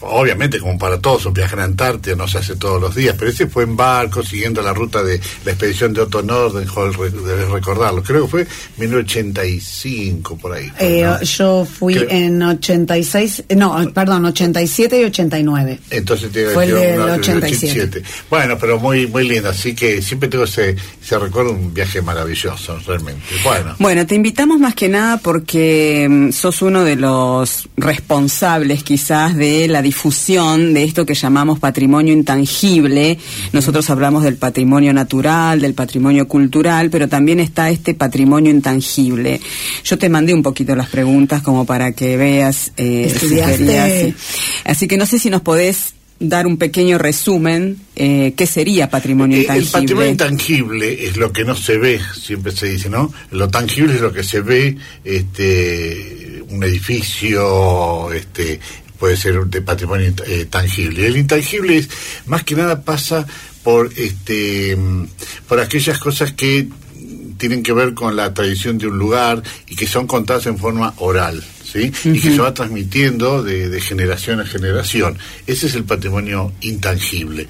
obviamente como para todos, un viaje a la Antártida no se hace todos los días, pero ese fue en barco, siguiendo la ruta de la expedición de Otto Nordenhol, re- debes recordarlo, creo que fue 1985 por ahí. Eh. Yo fui Creo- en 86, no, perdón, 87 y 89. Entonces tiene que Fue el ser del una- 87. Bueno, pero muy muy lindo, así que siempre tengo ese, ese recuerdo, un viaje maravilloso, realmente. Bueno. Bueno, te invitamos más que nada porque mm, sos uno de los responsables quizás de la difusión de esto que llamamos patrimonio intangible. Nosotros hablamos del patrimonio natural, del patrimonio cultural, pero también está este patrimonio intangible. Yo te mandé un poquito las preguntas como para que veas eh, si Estudiaste. querías, sí. Así que no sé si nos podés dar un pequeño resumen, eh, ¿qué sería patrimonio Eh, intangible? El patrimonio intangible es lo que no se ve, siempre se dice, ¿no? Lo tangible es lo que se ve, este, un edificio, este, puede ser de patrimonio eh, tangible. El intangible es, más que nada pasa por, este, mm, por aquellas cosas que tienen que ver con la tradición de un lugar y que son contadas en forma oral. ¿Sí? Y que se va transmitiendo de, de generación a generación. Ese es el patrimonio intangible.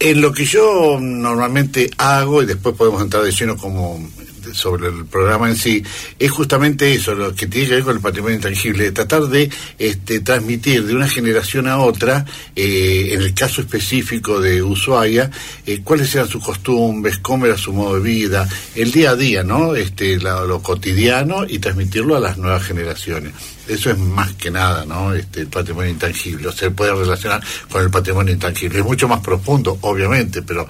En lo que yo normalmente hago, y después podemos entrar de lleno como sobre el programa en sí, es justamente eso, lo que tiene que ver con el patrimonio intangible, tratar de este, transmitir de una generación a otra, eh, en el caso específico de Ushuaia, eh, cuáles eran sus costumbres, cómo era su modo de vida, el día a día, ¿no? Este, lo cotidiano y transmitirlo a las nuevas generaciones. Eso es más que nada, ¿no? Este, el patrimonio intangible. O se puede relacionar con el patrimonio intangible. Es mucho más profundo, obviamente, pero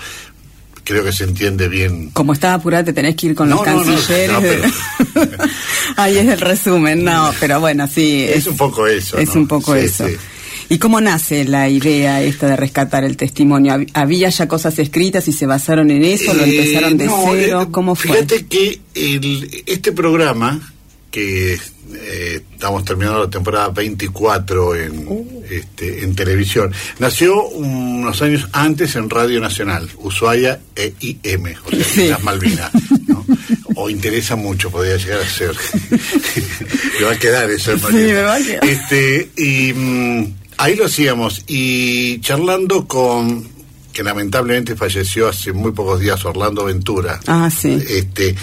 creo que se entiende bien. Como estaba apurada, te tenés que ir con No, los no, cancilleres. no, Ahí es el resumen, no, pero bueno, sí. Es un poco eso, Es un poco Sí, eso. sí. ¿Y cómo nace la idea esta de rescatar el testimonio? ¿Hab- ¿Había ya cosas escritas y se basaron en eso? ¿Lo Eh, empezaron de no, cero? eh, ¿Cómo fue? Fíjate que el- este programa, que eh, estamos terminando la temporada 24 en, este, en televisión. Nació unos años antes en Radio Nacional, Ushuaia e IM, o sea, Sí. las Malvinas. ¿no? O interesa mucho, podría llegar a ser. me va a quedar eso, Sí, me va a quedar. Este, y mm, ahí lo hacíamos, y charlando con, que lamentablemente falleció hace muy pocos días, Orlando Ventura. Ah, sí. Este,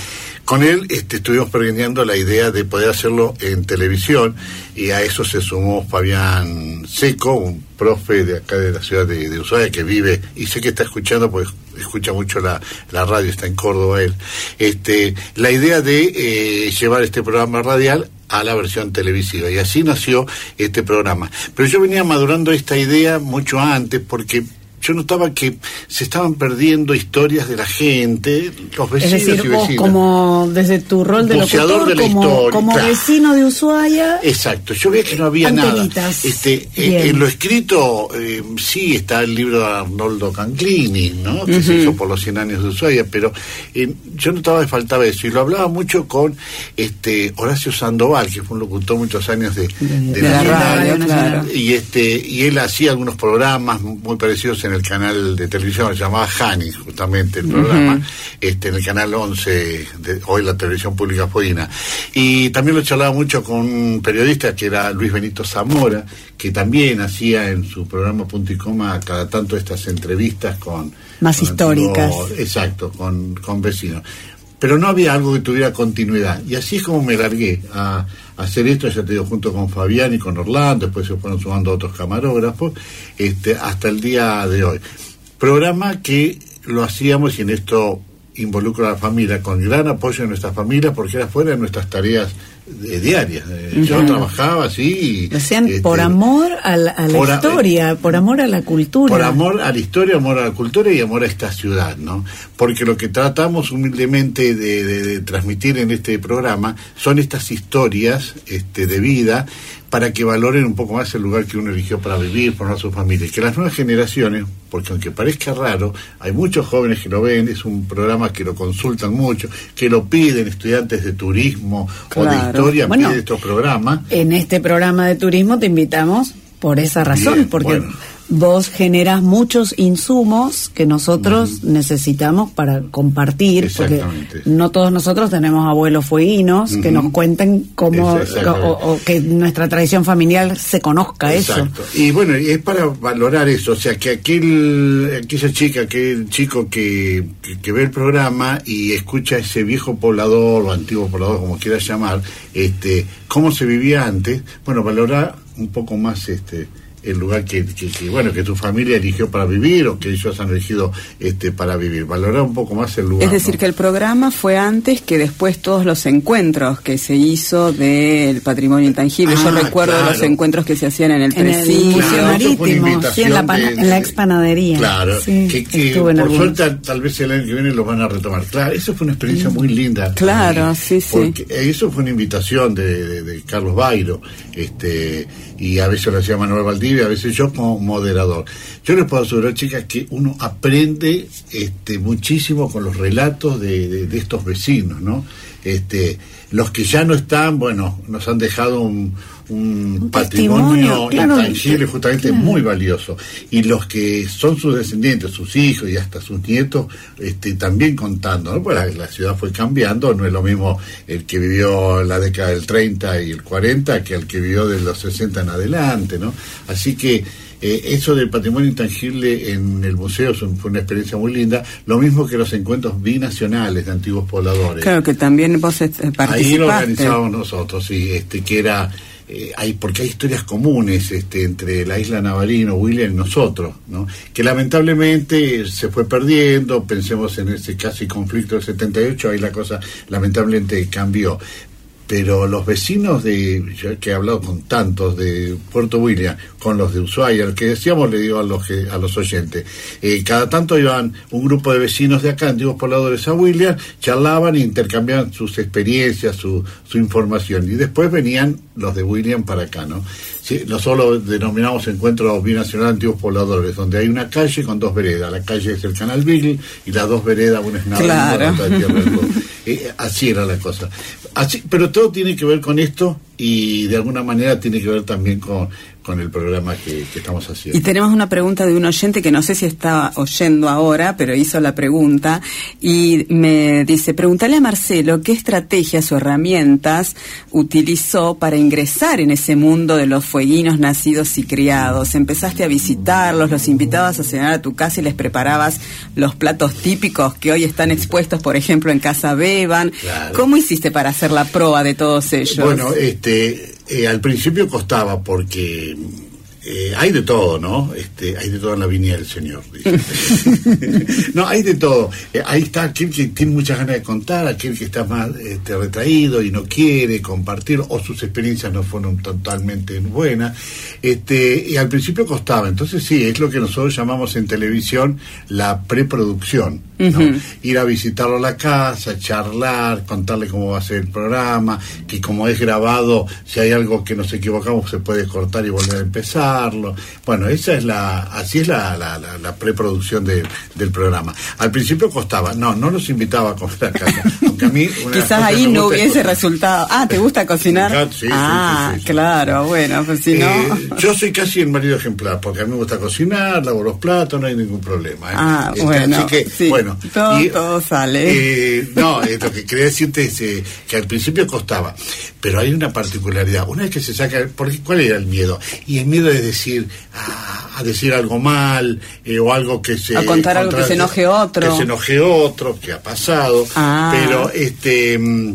con él este, estuvimos planeando la idea de poder hacerlo en televisión y a eso se sumó Fabián Seco, un profe de acá de la ciudad de, de Ushuaia que vive y sé que está escuchando pues escucha mucho la, la radio, está en Córdoba él. Este, la idea de eh, llevar este programa radial a la versión televisiva y así nació este programa. Pero yo venía madurando esta idea mucho antes porque yo notaba que se estaban perdiendo historias de la gente, los Es vecinos decir, y vos vecinas. como desde tu rol de locutor, de la como, historia, como claro. vecino de Ushuaia, Exacto, yo veía que no había Antenitas. nada. Este, eh, en lo escrito, eh, sí está el libro de Arnoldo Canclini, ¿no? que se hizo por los 100 años de Ushuaia, pero eh, yo notaba que faltaba eso. Y lo hablaba mucho con este Horacio Sandoval, que fue un locutor muchos años de, de de la Nacional. radio, claro. Y, este, y él hacía algunos programas muy parecidos en el canal de televisión, se llamaba Hani, justamente el programa, este, en el canal 11, de, hoy la televisión pública fueguina. Y también lo charlaba mucho con un periodista que era Luis Benito Zamora, que también hacía en su programa Punto y Coma cada tanto estas entrevistas con... Más con históricas. exacto, con, con vecinos. Pero no había algo que tuviera continuidad. Y así es como me largué a, hacer esto, ya te digo, junto con Fabián y con Orlando, después se fueron sumando otros camarógrafos, este, hasta el día de hoy. Programa que lo hacíamos y en esto involucro a la familia, con gran apoyo de nuestra familia, porque era fuera de nuestras tareas eh, diarias. Eh, Yo trabajaba así. y, hacían este, por amor a la, a la por a- historia, por amor a la cultura. por amor a la historia, amor a la cultura y amor a esta ciudad, ¿no? Porque lo que tratamos humildemente de, de- de transmitir en este programa son estas historias este, de vida para que valoren un poco más el lugar que uno eligió para vivir, formar su familia. Y que las nuevas generaciones, porque aunque parezca raro, hay muchos jóvenes que lo ven, es un programa que lo consultan mucho, que lo piden estudiantes de turismo o de Claro. Historia, Bueno, piden estos programas. En este programa de turismo te invitamos por esa razón, Bien, porque bueno. Vos generás muchos insumos que nosotros necesitamos para compartir, porque no todos nosotros tenemos abuelos fueguinos que nos cuenten cómo, o, o que nuestra tradición familiar se conozca Exacto. eso. Y bueno, y es para valorar eso, o sea, que aquel, aquella chica, aquel chico que, que, que ve el programa y escucha a ese viejo poblador o antiguo poblador, como quieras llamar, este, cómo se vivía antes, bueno, valorar un poco más este el lugar que, que- que, bueno que tu familia eligió para vivir o que ellos han elegido este para vivir valorar un poco más el lugar Es decir, ¿no? que el programa fue antes que después todos los encuentros que se hizo del patrimonio intangible. Yo Ah, recuerdo claro. los encuentros que se hacían en el En presidio. Marítimo, sí, en la, invitación pana- de- en la ex panadería. Claro, Sí, que, por algunos. suerte tal vez el año que viene los van a retomar. Claro, eso fue una experiencia muy linda. Claro, Eh, sí, sí. Porque eso fue una invitación de, de- de Carlos Bairo, este, y a veces lo hacía Manuel Valdivia, a veces yo como moderador. Yo les puedo asegurar, chicas, que uno aprende este, muchísimo con los relatos de, de- de estos vecinos, ¿no? Este, los que ya no están, bueno, nos han dejado un, un Un patrimonio claro, intangible justamente claro. muy valioso. Y los que son sus descendientes, sus hijos y hasta sus nietos, este, también contando, ¿no? Pues la, la ciudad fue cambiando, no es lo mismo el que vivió la década del 30 y el 40 que el que vivió de los 60 en adelante, ¿no? Así que eh, eso del patrimonio intangible en el museo fue una experiencia muy linda, lo mismo que los encuentros binacionales de antiguos pobladores. Claro que también vos eh, Ahí lo participaste. organizábamos nosotros, sí, este, que era, eh, hay, porque hay historias comunes este, entre la isla Navarino, William y nosotros, ¿no? que lamentablemente se fue perdiendo, pensemos en ese casi conflicto del 78, ahí la cosa lamentablemente cambió. Pero los vecinos de, yo que he hablado con tantos de Puerto William, con los de Ushuaia, el que decíamos le digo a los que, a los oyentes, eh, cada tanto iban un grupo de vecinos de acá, antiguos pobladores a William, charlaban e intercambiaban sus experiencias, su, su información, y después venían los de William para acá, ¿no? Sí, nosotros denominamos encuentro binacional de antiguos pobladores, donde hay una calle con dos veredas, la calle es el Canal Beagle y las dos veredas, una es Navarino, Claro. la otra es Tierra. Eh, así era la cosa. Así, pero todo tiene que ver con esto y de alguna manera tiene que ver también con, con el programa que, que estamos haciendo. Y tenemos una pregunta de un oyente que no sé si está oyendo ahora, pero hizo la pregunta y me dice, pregúntale a Marcelo qué estrategias o herramientas utilizó para ingresar en ese mundo de los fueguinos nacidos y criados. Empezaste a visitarlos, los invitabas a cenar a tu casa y les preparabas los platos típicos que hoy están expuestos, por ejemplo, en Casa Beban. Claro. ¿Cómo hiciste para hacer la proa de todos ellos? Bueno, este, eh, al principio costaba porque eh, hay de todo, ¿no? Este, hay de todo en la viña del Señor. dice. no, hay de todo. Eh, ahí está aquel que tiene muchas ganas de contar, aquel que está más este, retraído y no quiere compartir, o sus experiencias no fueron totalmente buenas. Este, y al principio costaba. Entonces sí, es lo que nosotros llamamos en televisión la preproducción. ¿no? Ir a visitarlo a la casa, charlar, contarle cómo va a ser el programa, que como es grabado, si hay algo que nos equivocamos se puede cortar y volver a Bueno, esa es la, así es la, la, la- la preproducción de- del programa. Al principio costaba, no, no los invitaba a comer aunque a mí de Quizás ahí no hubiese resultado. Ah, ¿te gusta cocinar? Sí, sí, ah, sí, sí, claro, bueno, pues si no. Eh, yo soy casi el marido ejemplar, porque a mí me gusta cocinar, lavo los platos, no hay ningún problema. ¿eh? Ah, Este, bueno, así que, bueno. todo- todo sale. eh, no, lo que quería decirte es que al principio costaba, pero hay una particularidad. Una vez que se saca, porque, ¿cuál era el miedo? Y el miedo decir, ah, a decir algo mal, eh, o algo que se... A contar algo que se enoje otro. Que se enoje otro, que ha pasado. Ah. Pero, este, mm,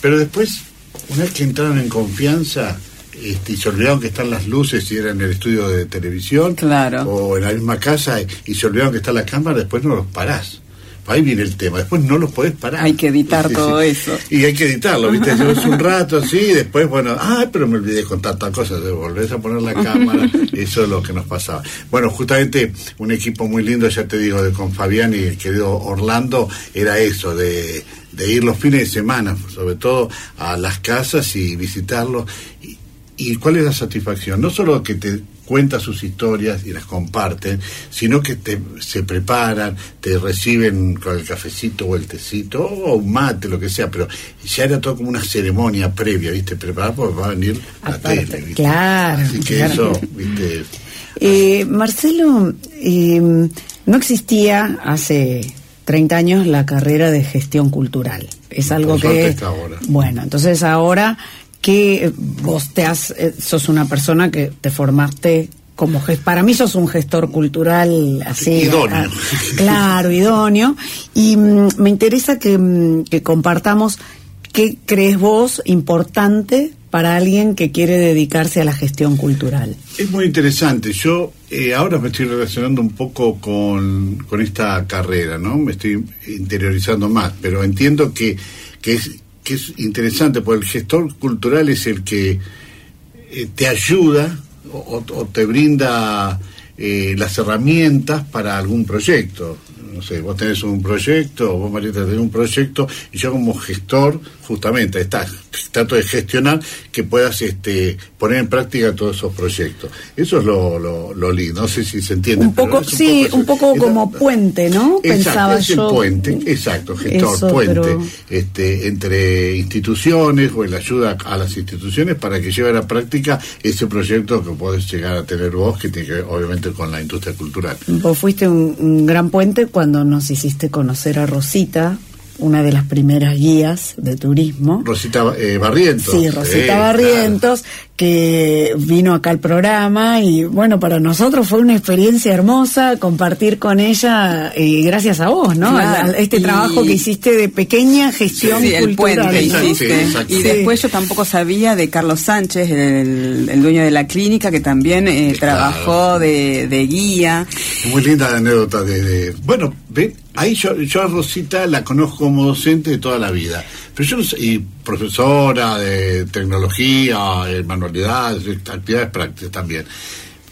pero después, una vez que entraron en confianza... Este, y se olvidaron que están las luces y era en el estudio de televisión Claro. o en la misma casa y, y se olvidaron que está la cámara, después no los parás. Ahí viene el tema, después no los podés parar. Hay que editar todo eso. Y hay que editarlo, ¿viste? Llevas un rato así y después, bueno, ay, pero me olvidé contar tal cosa, de volvés a poner la cámara, eso es lo que nos pasaba. Bueno, justamente un equipo muy lindo, ya te digo, de con Fabián y el querido Orlando, era eso, de, de ir los fines de semana, sobre todo a las casas y visitarlos. Y, ¿Y cuál es la satisfacción? No solo que te cuenta sus historias y las comparten, sino que te, se preparan, te reciben con el cafecito o el tecito, o un mate, lo que sea, pero ya era todo como una ceremonia previa, ¿viste? Preparar porque va a venir la Aparte, tele, ¿viste? claro, Así que claro. eso, ¿viste? Eh, Marcelo, eh, no existía hace 30 años la carrera de gestión cultural. Es algo que... ahora. Bueno, entonces ahora que eh, vos te has, eh, sos una persona que te formaste como para mí sos un gestor cultural así Idóneo. ah, claro idóneo y mm, me interesa que, mm, que compartamos qué crees vos importante para alguien que quiere dedicarse a la gestión cultural Es muy interesante. Yo eh, ahora me estoy relacionando un poco con, con esta carrera, ¿no? Me estoy interiorizando más, pero entiendo que, que, es, que es interesante, porque el gestor cultural es el que eh, te ayuda o, o te brinda eh, las herramientas para algún proyecto. No sé, vos tenés un proyecto, vos Marieta tenés un proyecto, y yo como gestor, justamente, está, trato de gestionar que puedas este, poner en práctica todos esos proyectos. Eso es lo, lo, lo lindo, no sé si se entiende. un poco sí un poco como puente no Exacto, pensaba es yo puente, exacto, gestor, Eso, puente, pero- este, entre instituciones o el ayuda a las instituciones para que lleven a la práctica ese proyecto que podés llegar a tener vos, que tiene que ver obviamente con la industria cultural. Vos fuiste un, un gran puente cuando nos hiciste conocer a Rosita, una de las primeras guías de turismo. Rosita eh, Barrientos. Sí, Rosita eh, Barrientos, que vino acá al programa y bueno, para nosotros fue una experiencia hermosa compartir con ella, y gracias a vos, ¿no? Claro, A- a este y- trabajo que hiciste de pequeña gestión Sí, el cultural. puente ¿no? Sí, hiciste. exacto. Y Sí. después yo tampoco sabía de Carlos Sánchez, el, el dueño de la clínica, que también eh, Sí, claro. trabajó de, de guía. Muy linda la anécdota de, de- bueno, ven, ahí yo, yo a Rosita la conozco como docente de toda la vida, pero yo no sé, y profesora de tecnología, de manualidades, de actividades prácticas también.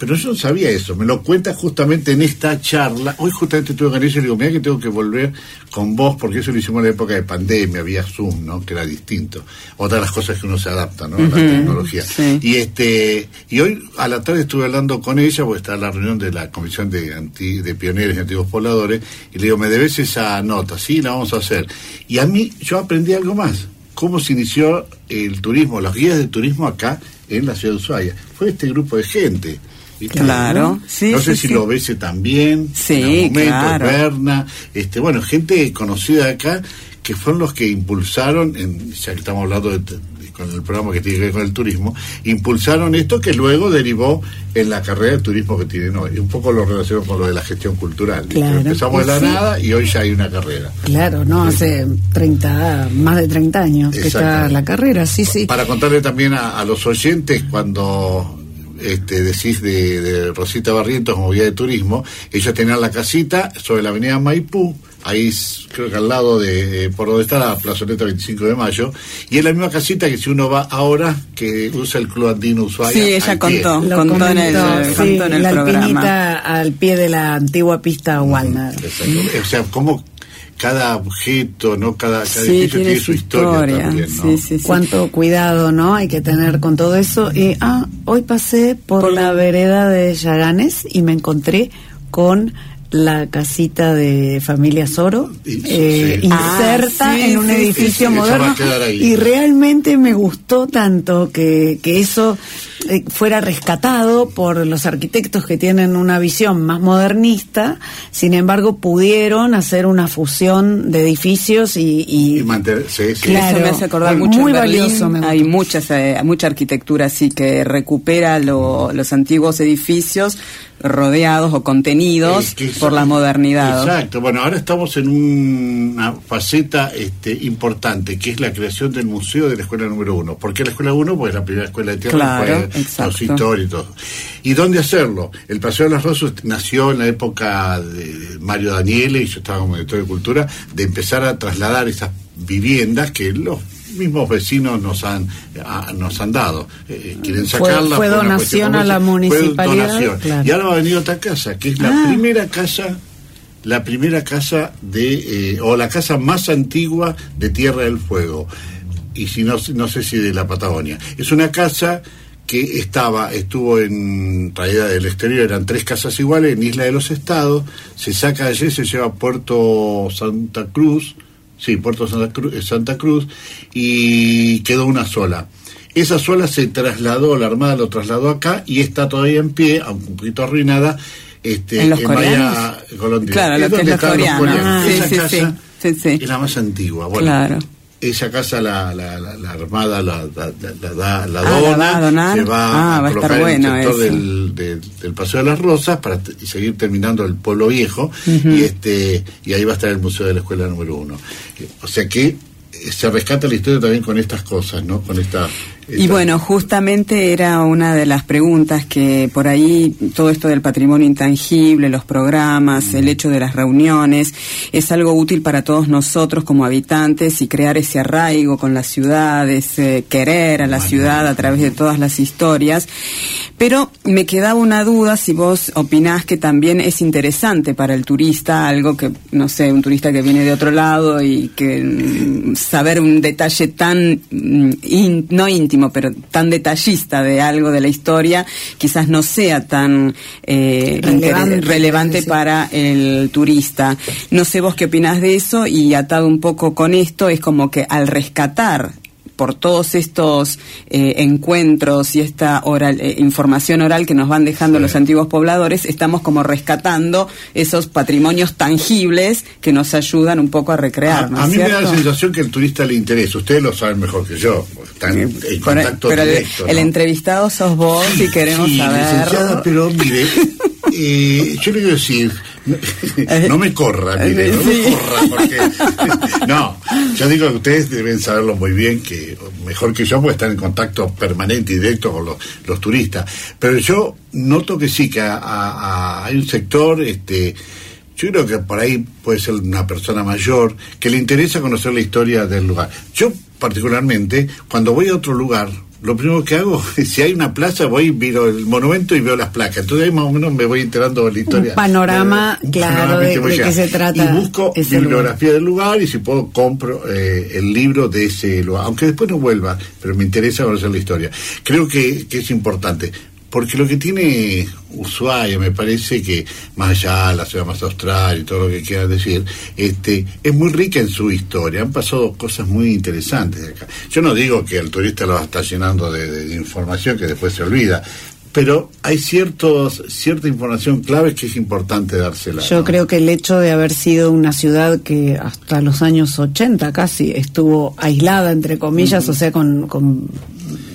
Pero yo no sabía eso, me lo cuenta justamente en esta charla. Hoy justamente estuve con ella y le digo, mira que tengo que volver con vos, porque eso lo hicimos en la época de pandemia, había Zoom, ¿no? Que era distinto. Otra de las cosas que uno se adapta, ¿no? A la tecnología. sí. Y este y hoy a la tarde estuve hablando con ella, porque está en la reunión de la Comisión de, anti, de Pioneros y Antiguos Pobladores, y le digo, me debes esa nota, sí, la vamos a hacer. Y a mí, yo aprendí algo más, cómo se inició el turismo, los guías de turismo acá en la ciudad de Ushuaia. Fue este grupo de gente. ¿Viste? Claro, sí, No sé sí, si sí. lo ves también. Sí, en algún momento, claro. Berna, este, bueno, gente conocida acá que fueron los que impulsaron, en, ya que estamos hablando de, de- con el programa que tiene que ver con el turismo, impulsaron esto que luego derivó en la carrera de turismo que tienen hoy. Un poco lo relaciono con lo de la gestión cultural. Claro, Empezamos de la sí. nada y hoy ya hay una carrera. Claro, no, hace 30, más de 30 años que está la carrera, sí, sí. Para contarle también a, a los oyentes, cuando este, decís de, de Rosita Barrientos como guía de turismo, ellos tenían la casita sobre la avenida Maipú, ahí creo que al lado de, eh, por donde está la plazoleta 25 de mayo, y es la misma casita que si uno va ahora, que usa el Club Andino Ushuaia. Sí, ella contó. Contó en el- sí, contó en el la programa. alpinita al pie de la antigua pista Walnut. Exacto. O sea, como cada objeto, no cada, cada Sí, edificio tiene su historia. también, ¿no? Sí, sí, sí. Cuánto cuidado, ¿no? Hay que tener con todo eso. Y, ah, hoy pasé por, Por la vereda de Yaganes y me encontré con la casita de familia Soro Y- eh, sí. inserta Ah, sí, en un sí, edificio moderno a quedar ahí. y realmente me gustó tanto que, que eso eh, fuera rescatado por los arquitectos que tienen una visión más modernista, sin embargo pudieron hacer una fusión de edificios y, y- Y mantener, sí, sí. Claro. Eso me hace acordar Muy mucho. en valioso, Berlín me hay muchas, eh, mucha arquitectura así que recupera lo- los antiguos edificios rodeados o contenidos Es que eso- por la modernidad. Exacto. Bueno, ahora estamos en una faceta este, importante, que es la creación del museo de la escuela número uno. ¿Por qué la escuela uno? Pues la primera escuela de tierra Claro, fue exacto. historia y todo. ¿Y dónde hacerlo? El Paseo de las Rosas nació en la época de Mario Daniele, y yo estaba como director de cultura, de empezar a trasladar esas viviendas que los mismos vecinos nos han a- nos han dado Eh, quieren Fue- sacarla fue una donación a la. Fue municipalidad, donación. claro. y ahora va a venir otra casa que es la Ah. primera casa la primera casa de eh, o la casa más antigua de Tierra del Fuego y si no no sé si de la Patagonia es una casa que estaba estuvo en realidad del exterior eran tres casas iguales en Isla de los Estados se saca de allí se lleva a Puerto Santa Cruz sí Puerto Santa Cruz, Santa Cruz y quedó una sola esa sola se trasladó, la Armada lo trasladó acá y está todavía en pie, aunque un poquito arruinada, este, ¿En los? Golondrina. Claro, lo que donde es los están coreanos. Ah, Esa sí, sí, casa sí, sí, sí. es la más antigua. Bueno, Claro. Esa casa la, la, la, la Armada la, la, la, Ah, ¿la dona, va se va Ah, a va a estar en el sector del, del, del Paseo de las Rosas para y seguir terminando el pueblo viejo y este y ahí va a estar el Museo de la Escuela número uno. Eh, O sea que eh, se rescata la historia también con estas cosas, ¿no? Con esta... Y bueno, justamente era una de las preguntas que por ahí todo esto del patrimonio intangible, los programas, el hecho de las reuniones, es algo útil para todos nosotros como habitantes y crear ese arraigo con las ciudades, eh, querer a la ciudad a través de todas las historias. Pero me quedaba una duda si vos opinás que también es interesante para el turista, algo que, no sé, un turista que viene de otro lado y que mm, saber un detalle tan, mm, in- no íntimo, pero tan detallista de algo de la historia, quizás no sea tan eh, Relevante, relevante para el turista. No sé vos qué opinás de eso y atado un poco con esto, es como que al rescatar por todos estos eh, encuentros y esta oral, eh, información oral que nos van dejando Sí. los antiguos pobladores, estamos como rescatando esos patrimonios tangibles que nos ayudan un poco a recrear. A, ¿no a es mí me da la sensación que el turista le interesa. Ustedes lo saben mejor que yo. Están en contacto pero directo. el ¿no? entrevistado sos vos y queremos sí, saber. licenciada, pero mire, eh, yo le quiero decir, no me corra, mire, no me corra, porque. No, yo digo que ustedes deben saberlo muy bien, que mejor que yo, porque están en contacto permanente y directo con los, los turistas. Pero yo noto que sí, que a- hay un sector, este. Yo creo que por ahí puede ser una persona mayor que le interesa conocer la historia del lugar. Yo, particularmente, cuando voy a otro lugar, lo primero que hago, si hay una plaza, voy, miro el monumento y veo las placas. Entonces ahí más o menos me voy enterando de la historia. Un panorama un claro de- qué se trata Y busco bibliografía del lugar y si puedo compro eh, el libro de ese lugar. Aunque después no vuelva, pero me interesa conocer la historia. Creo que, que es importante. Porque lo que tiene Ushuaia, me parece que más allá la ciudad más austral y todo lo que quieras decir, este, es muy rica en su historia. Han pasado cosas muy interesantes acá. Yo no digo que el turista lo está llenando de, de información que después se olvida, pero hay ciertos cierta información clave que es importante dársela. Yo ¿no? creo que el hecho de haber sido una ciudad que hasta los años 80 casi estuvo aislada, entre comillas, o sea, con, con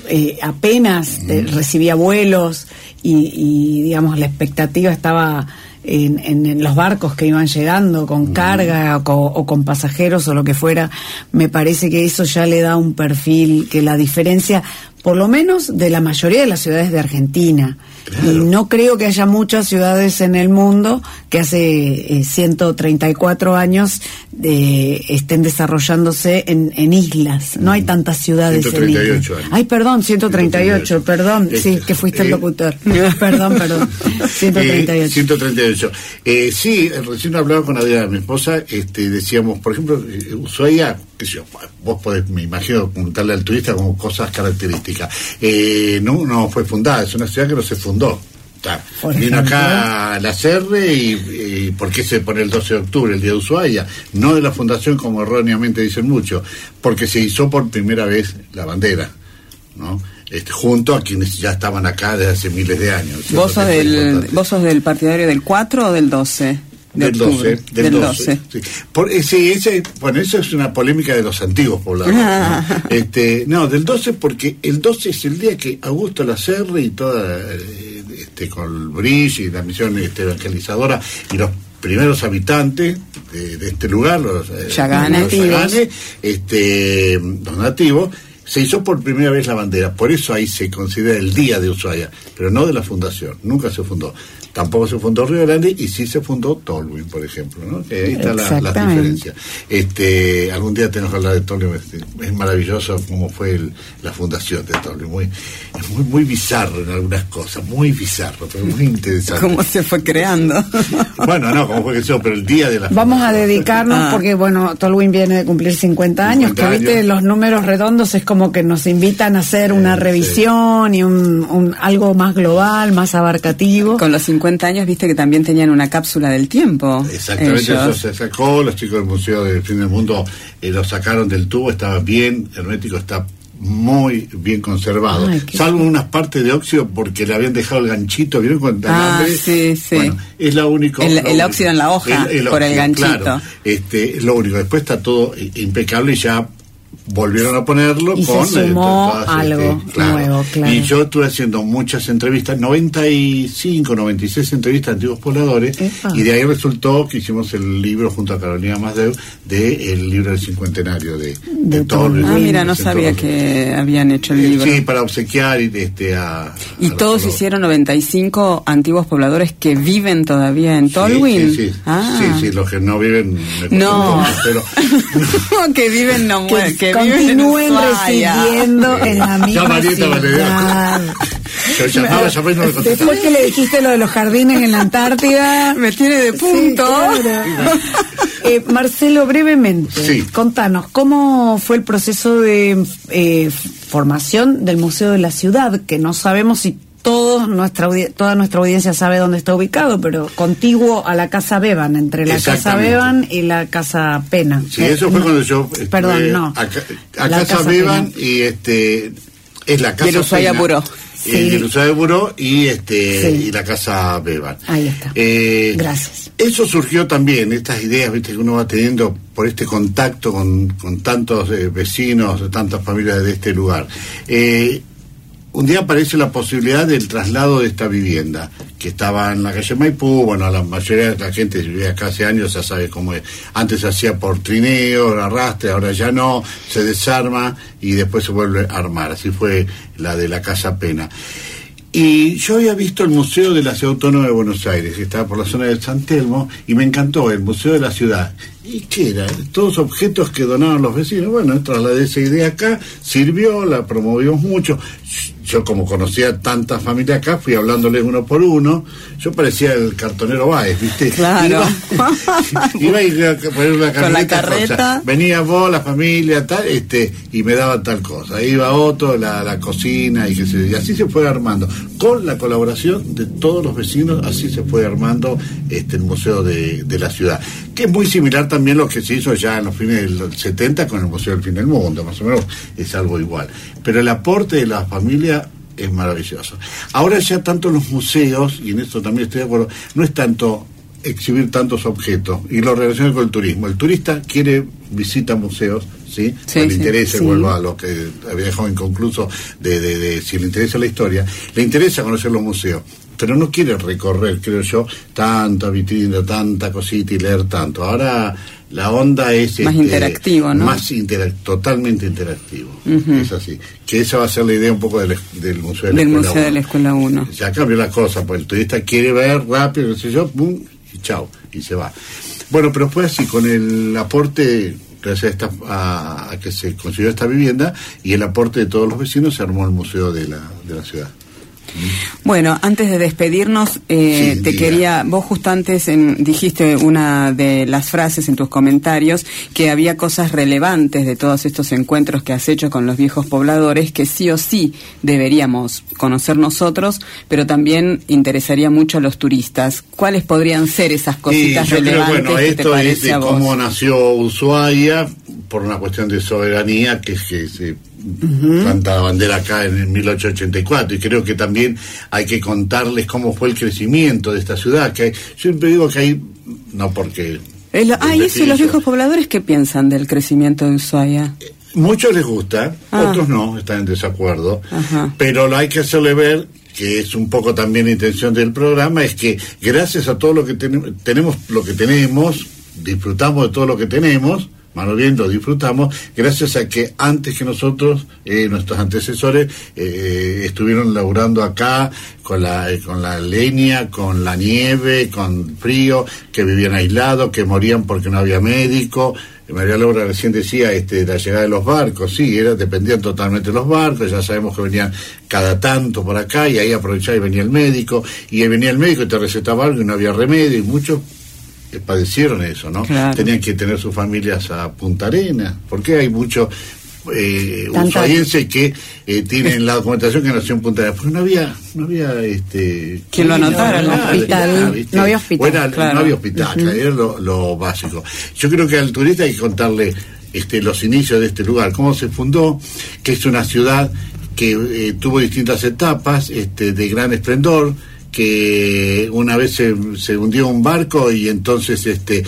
eh, apenas eh, recibía vuelos y, y, digamos, la expectativa estaba en, en, en, los barcos que iban llegando con carga o con, pasajeros o lo que fuera, me parece que eso ya le da un perfil que la diferencia, por lo menos de la mayoría de las ciudades de Argentina. Claro. Y no creo que haya muchas ciudades en el mundo que hace eh, 134 años eh, estén desarrollándose en, en, islas. No hay tantas ciudades 138 en islas. Años. Ay, perdón, 138, 138. perdón. Este, sí, que fuiste eh, el locutor. perdón, perdón. 138. 138. Eh, sí, recién hablaba con Adriana, mi esposa, este, decíamos, por ejemplo, Ushuaia, yo, vos podés, me imagino, preguntarle al turista como cosas características. Eh, no, no fue fundada, es una ciudad que no se fundó. Vino acá a la CERRE y, y, ¿por qué se pone el 12 de octubre, el día de Ushuaia? No de la fundación, como erróneamente dicen muchos, porque se hizo por primera vez la bandera, ¿no? Este, junto a quienes ya estaban acá desde hace miles de años. ¿Vos sos, del, ¿Vos sos del partidario del 4 o del 12? Del 12, del, del 12. 12. Sí. Por, eh, sí, ese, bueno, eso es una polémica de los antiguos pobladores. ¿no? Este, no, del 12 porque el 12 es el día que Augusto Lacerre y toda, este, con el Bridge y la misión este, evangelizadora y los primeros habitantes de, de este lugar, los, Yaganes, los, Yaganes, este, los nativos, se hizo por primera vez la bandera, por eso ahí se considera el día de Ushuaia, pero no de la fundación, nunca se fundó. Tampoco se fundó Río Grande y sí se fundó Tolwyn, por ejemplo, ¿no? Que ahí está la, la, diferencia. Este, algún día tenemos que hablar de Tolwyn, este, es maravilloso cómo fue el, la fundación de Tolwyn, muy, es muy, muy bizarro en algunas cosas, muy bizarro, pero muy interesante. ¿Cómo se fue creando? bueno, no, cómo fue que se pero el día de la Vamos a dedicarnos, ah. porque bueno, Tolwyn viene de cumplir 50 años, 50 que viste los números redondos es como que nos invitan a hacer una revisión sí. y un, un, algo más global, más abarcativo. Con los 50 años viste que también tenían una cápsula del tiempo. Exactamente, ellos. eso se sacó, los chicos del Museo del Fin del Mundo eh, lo sacaron del tubo, estaba bien hermético, está muy bien conservado, Ay, salvo unas partes de óxido porque le habían dejado el ganchito, ¿vieron con ah, sí, sí. Bueno, es la única. El, el óxido en la hoja, el, el por óxido, el ganchito. Claro, este, es lo único. Después está todo impecable y ya volvieron a ponerlo y con se sumó eh, algo este, claro. nuevo, claro. Y yo estuve haciendo muchas entrevistas, 95, 96 entrevistas a antiguos pobladores, Epa. y de ahí resultó que hicimos el libro junto a Carolina Masdeu de el libro del cincuentenario de, de. Ah, mira, no sabía que habían hecho el libro. Sí, para obsequiar este, a... Y a todos hicieron 95 antiguos pobladores que viven todavía en Tolwyn. Sí, sí, sí. Ah. sí, sí, los que no viven... No, pero, no. que viven no mueren, que, que continúen residiendo en la misma ya, Marieta, ciudad. Después que le dijiste lo de los jardines en la Antártida, me tiene de punto. Sí, claro. eh, Marcelo, brevemente, sí. contanos, ¿cómo fue el proceso de eh, formación del Museo de la Ciudad? Que no sabemos si todos nuestra toda nuestra audiencia sabe dónde está ubicado, pero contiguo a la Casa Beban, entre la Casa Beban y la Casa Pena. Sí, eh, eso fue no, cuando yo eh, Perdón, no. A, a Casa, casa, Beban Pena. y este es la Casa Ushuaia Buró. Sí. El Ushuaia Buró y este sí. y la Casa Beban. Ahí está. Eh, Gracias. Eso surgió también, estas ideas viste que uno va teniendo por este contacto con, con tantos eh, vecinos, tantas familias de este lugar. Eh, un día aparece la posibilidad del traslado de esta vivienda, que estaba en la calle Maipú, bueno, la mayoría de la gente vivía acá hace años, ya sabe cómo es. Antes se hacía por trineo, arrastre, ahora ya no, se desarma y después se vuelve a armar. Así fue la de la Casa Pena. Y yo había visto el Museo de la Ciudad Autónoma de Buenos Aires, que estaba por la zona de San Telmo, y me encantó el Museo de la Ciudad. ¿Y qué era? Todos objetos que donaban los vecinos. Bueno, trasladé esa idea acá, sirvió, la promovimos mucho. Yo como conocía tantas familias acá, fui hablándoles uno por uno. Yo parecía el cartonero Baez, ¿viste? Claro. Iba, iba a poner una Con la carreta. Venía vos, la familia, tal, este, y me daban tal cosa. Iba otro, la, la cocina, y, sé yo. y así se fue armando. Con la colaboración de todos los vecinos, así se fue armando este, el Museo de, de la Ciudad. Que es muy similar también a lo que se hizo ya en los fines del 70 con el Museo del Fin del Mundo, más o menos es algo igual. Pero el aporte de la familia es maravilloso. Ahora ya tanto los museos, y en esto también estoy de acuerdo, no es tanto exhibir tantos objetos y lo relaciona con el turismo. El turista quiere visita museos, ¿sí? Sí, le interesa, sí. vuelvo a lo que había dejado inconcluso de, de, de si le interesa la historia, le interesa conocer los museos. Pero no quiere recorrer, creo yo, tanta vitrina, tanta cosita y leer tanto. Ahora la onda es... Más interactivo, ¿no? Más interac- totalmente interactivo. Es así. Que esa va a ser la idea un poco del, del Museo de la Del Escuela Museo de la. Escuela 1. Ya cambió la cosa, pues el turista quiere ver rápido, qué sé yo, pum, y chao, y se va. Bueno, pero fue así, con el aporte, gracias a, esta, a, a que se consiguió esta vivienda, y el aporte de todos los vecinos, se armó el museo de la, de la ciudad. Bueno, antes de despedirnos, eh, Sí, te diga. quería, vos justo antes en- dijiste una de las frases en tus comentarios que había cosas relevantes de todos estos encuentros que has hecho con los viejos pobladores que sí o sí deberíamos conocer nosotros, pero también interesaría mucho a los turistas. ¿Cuáles podrían ser esas cositas y yo creo, relevantes bueno, que te esto es de a vos? cómo nació Ushuaia, por una cuestión de soberanía, que es que se planta la bandera acá en el 1884, y creo que también hay que contarles cómo fue el crecimiento de esta ciudad, que hay- siempre digo que hay, no porque... Es lo- ah, y eso, ¿y los viejos pobladores qué piensan del crecimiento de Ushuaia? Muchos les gusta, Ah. otros no, están en desacuerdo, Ajá. pero lo hay que hacerle ver que es un poco también la intención del programa, es que gracias a todo lo que tenemos, tenemos lo que tenemos, disfrutamos de todo lo que tenemos, más bien lo disfrutamos, gracias a que antes que nosotros, eh, nuestros antecesores, eh, estuvieron laburando acá con la, eh, con la leña, con la nieve, con frío, que vivían aislados, que morían porque no había médico, María Laura recién decía este, la llegada de los barcos, sí, era, dependían totalmente de los barcos, ya sabemos que venían cada tanto por acá y ahí aprovechaba y venía el médico, y ahí venía el médico y te recetaba algo y no había remedio, y muchos eh, padecieron eso, ¿no? Claro. Tenían que tener sus familias a Punta Arena, porque hay muchos eh, que eh, tienen la documentación que nació en Punta Arena, porque no había, no había este Quien lo anotara, no, había hospital, Bueno, claro. no había hospital, claro, era lo, lo básico. Yo creo que al turista hay que contarle este, los inicios de este lugar, cómo se fundó, que es una ciudad que eh, tuvo distintas etapas este, de gran esplendor, que una vez se, se hundió un barco y entonces este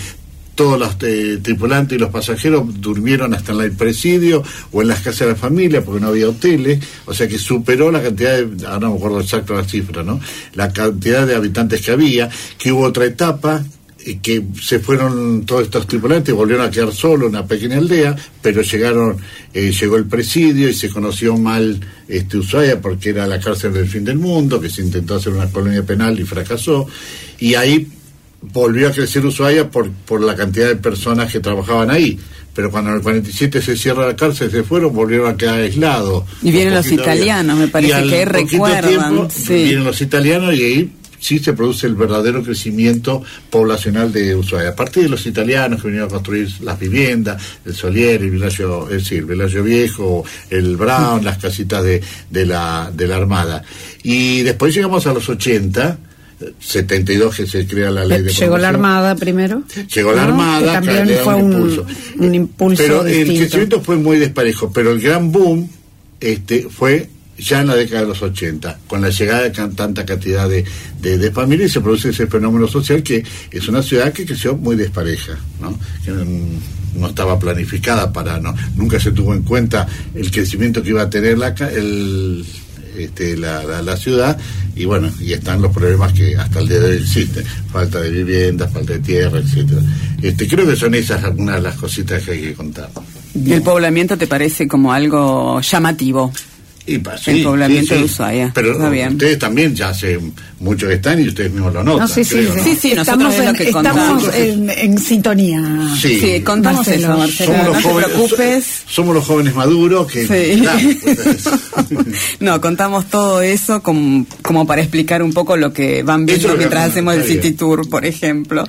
todos los eh, tripulantes y los pasajeros durmieron hasta en el presidio o en las casas de la familia porque no había hoteles, o sea que superó la cantidad de, ahora no me acuerdo exacto la cifra, ¿no? La cantidad de habitantes que había, que hubo otra etapa que se fueron todos estos tripulantes, volvieron a quedar solo en una pequeña aldea, pero llegaron, eh, llegó el presidio y se conoció mal este Ushuaia porque era la cárcel del fin del mundo, que se intentó hacer una colonia penal y fracasó, y ahí volvió a crecer Ushuaia por, por la cantidad de personas que trabajaban ahí. Pero cuando en el 47 se cierra la cárcel, se fueron, volvieron a quedar aislados. Y vienen los había- italianos, me parece y al que recuerdan, tiempo, sí. Vienen los italianos y ahí sí se produce el verdadero crecimiento poblacional de Ushuaia. A partir de los italianos que vinieron a construir las viviendas, el Solier, el Villaggio, es decir, el Villaggio Viejo, el Brown, las casitas de, de, la, de la Armada. Y después llegamos a los 80, 72 que se crea la ley de Llegó la. Armada primero. Llegó la ¿no? Armada, también fue un, impulso. un impulso Pero el crecimiento fue muy desparejo, pero el gran boom este, fue ya en la década de los 80, con la llegada de tanta cantidad de, de, de familias, y se produce ese fenómeno social que es una ciudad que creció muy despareja, ¿no? que no, estaba planificada para, no, nunca se tuvo en cuenta el crecimiento que iba a tener la, el, este, la, la, la ciudad y bueno, y están los problemas que hasta el día de hoy existen, falta de vivienda, falta de tierra, etcétera. Este, creo que son esas algunas de las cositas que hay que contar. ¿El poblamiento te parece como algo llamativo? Y pa- el poblamiento de Ushuaia. Pero Está bien. ustedes también ya hace mucho que están y ustedes mismos lo notan. No, sí, sí, creo, sí. ¿no? Sí, sí, nosotros estamos, es lo en, que estamos contamos. en, en sintonía. Sí. Sí, contamos Marcelo. eso, Marcelo. Somos No los te jóvenes, preocupes. so- somos los jóvenes maduros que Sí. claro, pues, No, contamos todo eso como, como para explicar un poco lo que van viendo que- mientras hacemos el. City Tour, por ejemplo.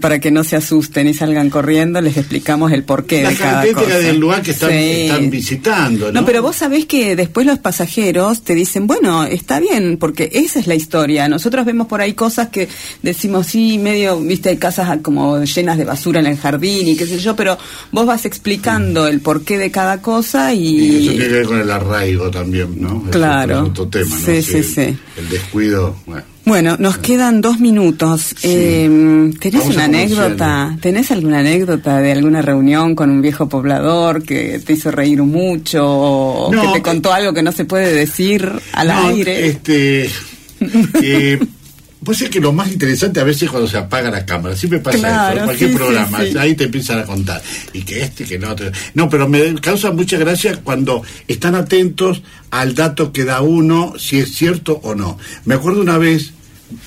Para que no se asusten y salgan corriendo, les explicamos el porqué la de cada cosa. del lugar que están, Sí. están visitando. ¿no? No, pero vos sabés que después los pasajeros te dicen, bueno, está bien, porque esa es la historia. Nosotros vemos por ahí cosas que decimos, sí, medio, viste, hay casas como llenas de basura en el jardín y qué sé yo, pero vos vas explicando el porqué de cada cosa Y y... eso tiene que ver con el arraigo también, ¿no? Claro. es otro tema, ¿no? Sí, sí, sí. El descuido, bueno. Bueno, nos quedan dos minutos. Eh, ¿Tenés Vamos una anécdota? ¿Tenés alguna anécdota de alguna reunión con un viejo poblador que te hizo reír mucho o No, que te que- contó algo que no se puede decir al No, aire? Este. eh, pues es que lo más interesante a veces es cuando se apaga la cámara. Siempre pasa Claro, eso. En cualquier sí, programa. sí, sí. Ahí te empiezan a contar. Y que este, que otro. No, pero me causa mucha gracia cuando están atentos al dato que da uno, si es cierto o no. Me acuerdo una vez,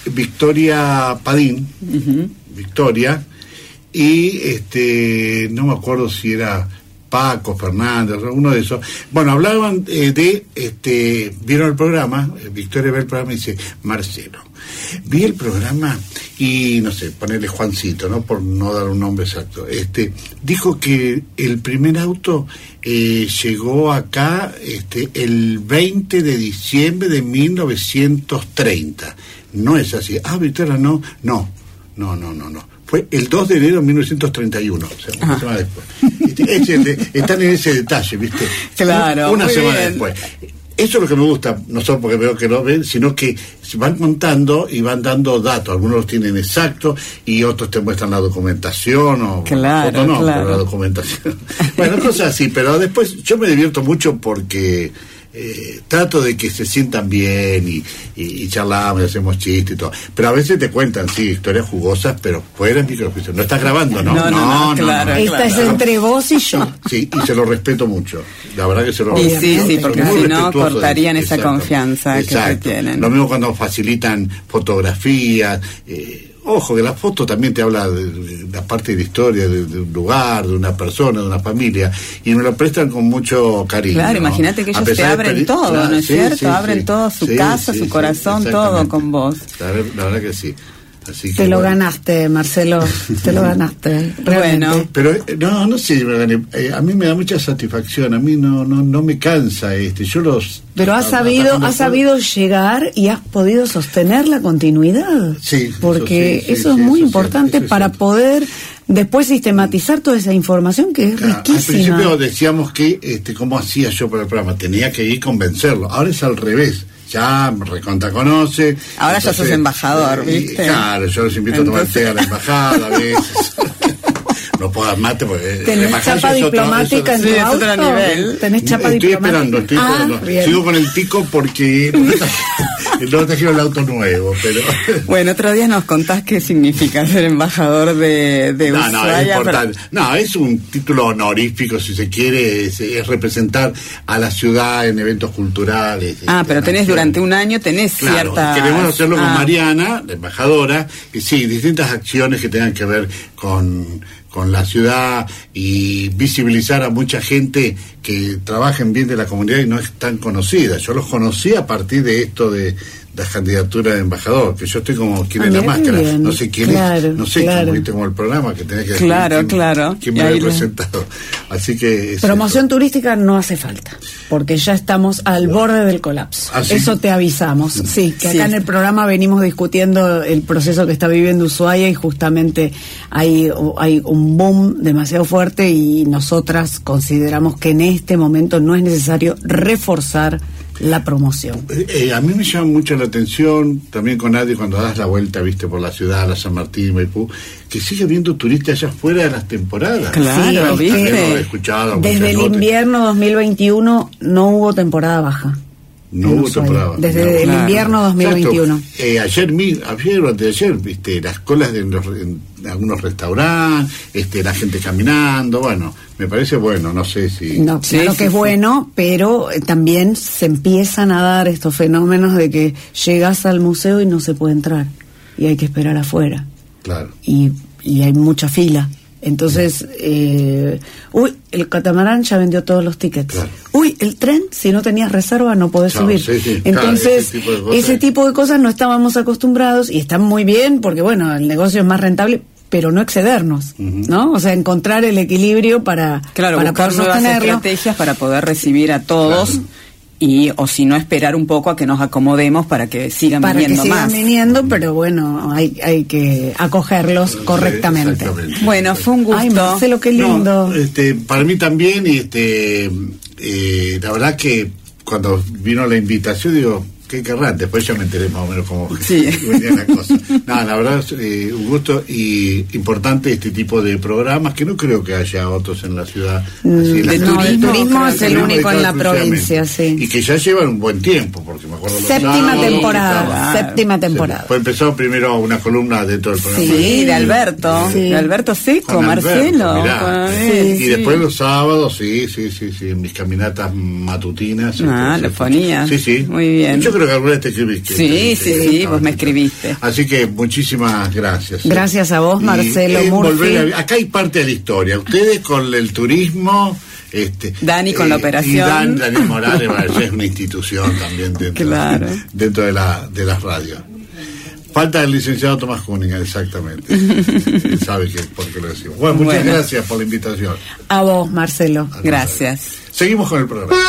Victoria Padín, Victoria, y este, no me acuerdo si era Paco Fernández, uno de esos. Bueno, hablaban eh, de, este, vieron el programa, eh, Victoria ve el programa y dice, Marcelo, vi el programa y, no sé, ponerle Juancito, ¿no? Por no dar un nombre exacto. Este, dijo que el primer auto eh, llegó acá este, el 20 de diciembre de 1930. No es así. Ah, Victoria, no, no, no, no, no, no. Fue el 2 de enero de 1931, o sea, una semana después. Este, están en ese detalle, ¿viste? Claro, Una semana bien. después. Eso es lo que me gusta, no solo porque veo que lo ven, sino que se van contando y van dando datos. Algunos los tienen exactos y otros te muestran la documentación o Claro, no, claro. pero la documentación. bueno, cosas así, pero después yo me divierto mucho porque eh, trato de que se sientan bien y, y, y charlamos y hacemos chistes y todo. Pero a veces te cuentan, sí, historias jugosas, pero fuera del microjuicio. No estás grabando, ¿no? No, no, no, claro, Esta es claro. entre vos y yo. Sí, y se lo respeto mucho. La verdad que se lo Y respeto. sí, sí, porque si no, de- cortarían esa exacto, confianza que exacto. te tienen. Lo mismo cuando facilitan fotografías. eh, ojo, que la foto también te habla de, la parte de la historia, de, de un lugar, de una persona, de una familia. Y me lo prestan con mucho cariño. Claro, ¿no? imagínate que ellos te abren todo, Claro, ¿no es sí, cierto? sí, abren sí. todo, su casa, su corazón, todo con vos. La verdad que sí. Así que, Te lo bueno. ganaste, Marcelo. Te lo ganaste. Realmente. Bueno. Pero eh, no, no sé, me gané. Eh, a mí me da mucha satisfacción, a mí no no no me cansa este. Yo los Pero has a- sabido, has sabido llegar y has podido sostener la continuidad. Sí, Porque sí, eso sí, es muy eso importante eso para cierto. poder después sistematizar toda esa información que es Claro, al riquísima. principio decíamos que este cómo hacía yo para el programa, tenía que ir convencerlo. Ahora es al revés. Ya recontra conoce. Ahora ya sos embajador, y- ¿viste? claro, yo los invito a tomar té a la embajada a veces. no puedo dar mate porque la ¿Tenés chapa otro- diplomática es en Sí, tu es otro auto? nivel. ¿Tenés chapa estoy diplomática? esperando, estoy Ah, esperando. bien. Sigo con el tico porque no trajeron el auto nuevo, pero Bueno, otro día nos contás qué significa ser embajador de, de No, no, es Ushuaia, pero- importante. No, es un título honorífico, si se quiere, es, es representar a la ciudad en eventos culturales. Ah, este, pero tenés durante un año, tenés Claro, cierta... queremos hacerlo con Ah, Mariana, la embajadora, y sí, distintas acciones que tengan que ver con, con la ciudad y visibilizar a mucha gente que trabaja en bien de la comunidad y no es tan conocida. Yo los conocí a partir de esto de la candidatura de embajador, que yo estoy como quien Ah, es la máscara, bien. no sé quién Claro, es, no sé claro. cómo viste como el programa que tenés que decir Claro, quién- claro. quién me ahí había le- presentado. Así que es Promoción eso. turística no hace falta, porque ya estamos al borde del colapso. ¿Ah, sí? Eso te avisamos. Sí, que Sí. acá en el programa venimos discutiendo el proceso que está viviendo Ushuaia y justamente hay, hay un boom demasiado fuerte y nosotras consideramos que en este momento no es necesario reforzar la promoción. Eh, eh, a mí me llama mucho la atención, también con Adi, cuando das la vuelta, viste, por la ciudad, la San Martín, Maipú, que sigue habiendo turistas allá fuera de las temporadas. Claro, Sí, Desde el invierno 2021 no hubo temporada baja. No en hubo temporada. Desde el Claro. invierno 2021. Exacto. Eh, ayer, mi- ayer o antes de ayer, viste, las colas de los, en algunos restaurantes, este, la gente caminando, bueno, me parece bueno, no sé si... No, Sí, claro sí, que es sí. bueno, pero eh, también se empiezan a dar estos fenómenos de que llegas al museo y no se puede entrar y hay que esperar afuera Claro. y, y hay mucha fila. Entonces, eh, uy, el catamarán ya vendió todos los tickets. Claro. Uy, el tren, si no tenías reserva no podés subir. sí, sí, claro, Entonces, ese tipo de cosas. ese tipo de cosas no estábamos acostumbrados y están muy bien porque, bueno, el negocio es más rentable, pero no excedernos, ¿no? O sea, encontrar el equilibrio para, Claro, para buscar poder nuevas estrategias para poder recibir a todos y o si no esperar un poco a que nos acomodemos para que sigan para que viniendo sigan más. viniendo, pero bueno, hay, hay que acogerlos correctamente. Bueno, fue un gusto. Ay, Marcelo, qué No, lindo. este, para mí también, y este, eh, la verdad que cuando vino la invitación, digo, ¿qué querrán? Después ya me enteré más o menos cómo Sí. venía la cosa. No, la verdad eh, un gusto y importante este tipo de programas que no creo que haya otros en la ciudad. así, la de no, el turismo, turismo es el único en la provincia, sí. Y que ya llevan un buen tiempo, porque me acuerdo los Séptima sábados, temporada, séptima temporada. Pues empezó primero una columna dentro del programa. Sí, de Alberto, Sí. de Alberto Seco, Con Marcelo. Alberto, mirá. con- Sí, y después los sábados, sí, sí, sí, sí, en mis caminatas matutinas. Ah, lo ponía. Sí, sí. Muy bien. Yo creo que alguna vez te escribiste. Sí, sí, sí, vos me escribiste. Así que muchísimas gracias. Gracias a vos, Y Marcelo es Murphy. volver a- acá hay parte de la historia. Ustedes con el turismo. Este, Dani con la operación. Y Dan, Daniel Morales es una institución también dentro, Claro. dentro de, la, de las radios. Falta el licenciado Tomás Cúnica, exactamente. Él sabe que, por qué lo decimos. Bueno, muchas Bueno. gracias por la invitación. A vos, Marcelo. Gracias. Seguimos con el programa.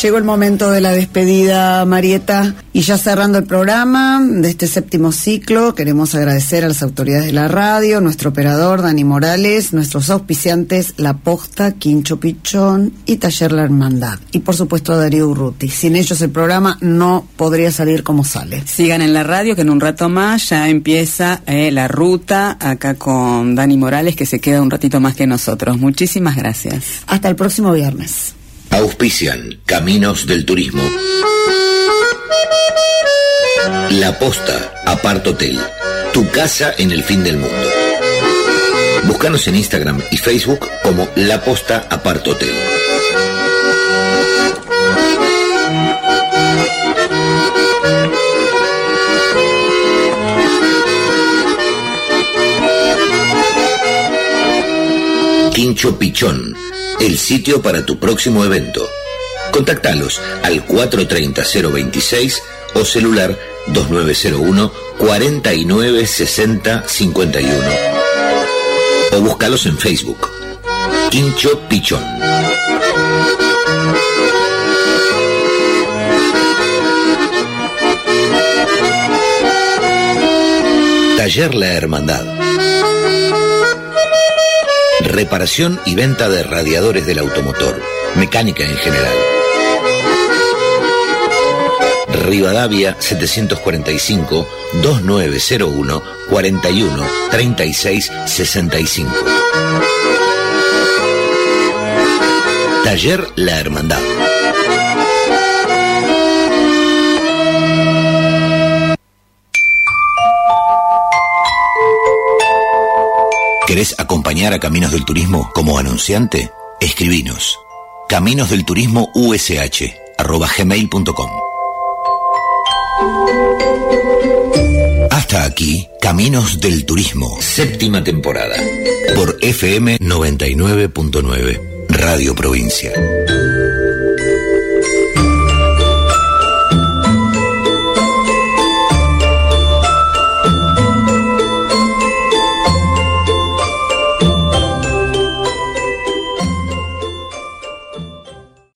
Llegó el momento de la despedida, Marieta, y ya cerrando el programa de este séptimo ciclo, queremos agradecer a las autoridades de la radio, nuestro operador Dani Morales, nuestros auspiciantes La Posta, Quincho Pichón y Taller La Hermandad, y por supuesto a Darío Urruti. Sin ellos el programa no podría salir como sale. Sigan en la radio que en un rato más ya empieza eh, la ruta acá con Dani Morales que se queda un ratito más que nosotros. Muchísimas gracias. Hasta el próximo viernes. Auspician Caminos del Turismo. La Posta, Apart Hotel. Tu casa en el fin del mundo. Búscanos en Instagram y Facebook como La Posta Apart Hotel. Quincho Pichón, el sitio para tu próximo evento. Contactalos al 430-026 o celular 2901 4960 51. O búscalos en Facebook. Quincho Pichón. Taller La Hermandad. Reparación y venta de radiadores del automotor, mecánica en general. Rivadavia 745 2901 41 36 65. Taller La Hermandad. ¿Querés acompañar a Caminos del Turismo como anunciante? Escribinos. Caminos del Turismo USH. Hasta aquí, Caminos del Turismo, séptima temporada, por FM 99.9, Radio Provincia.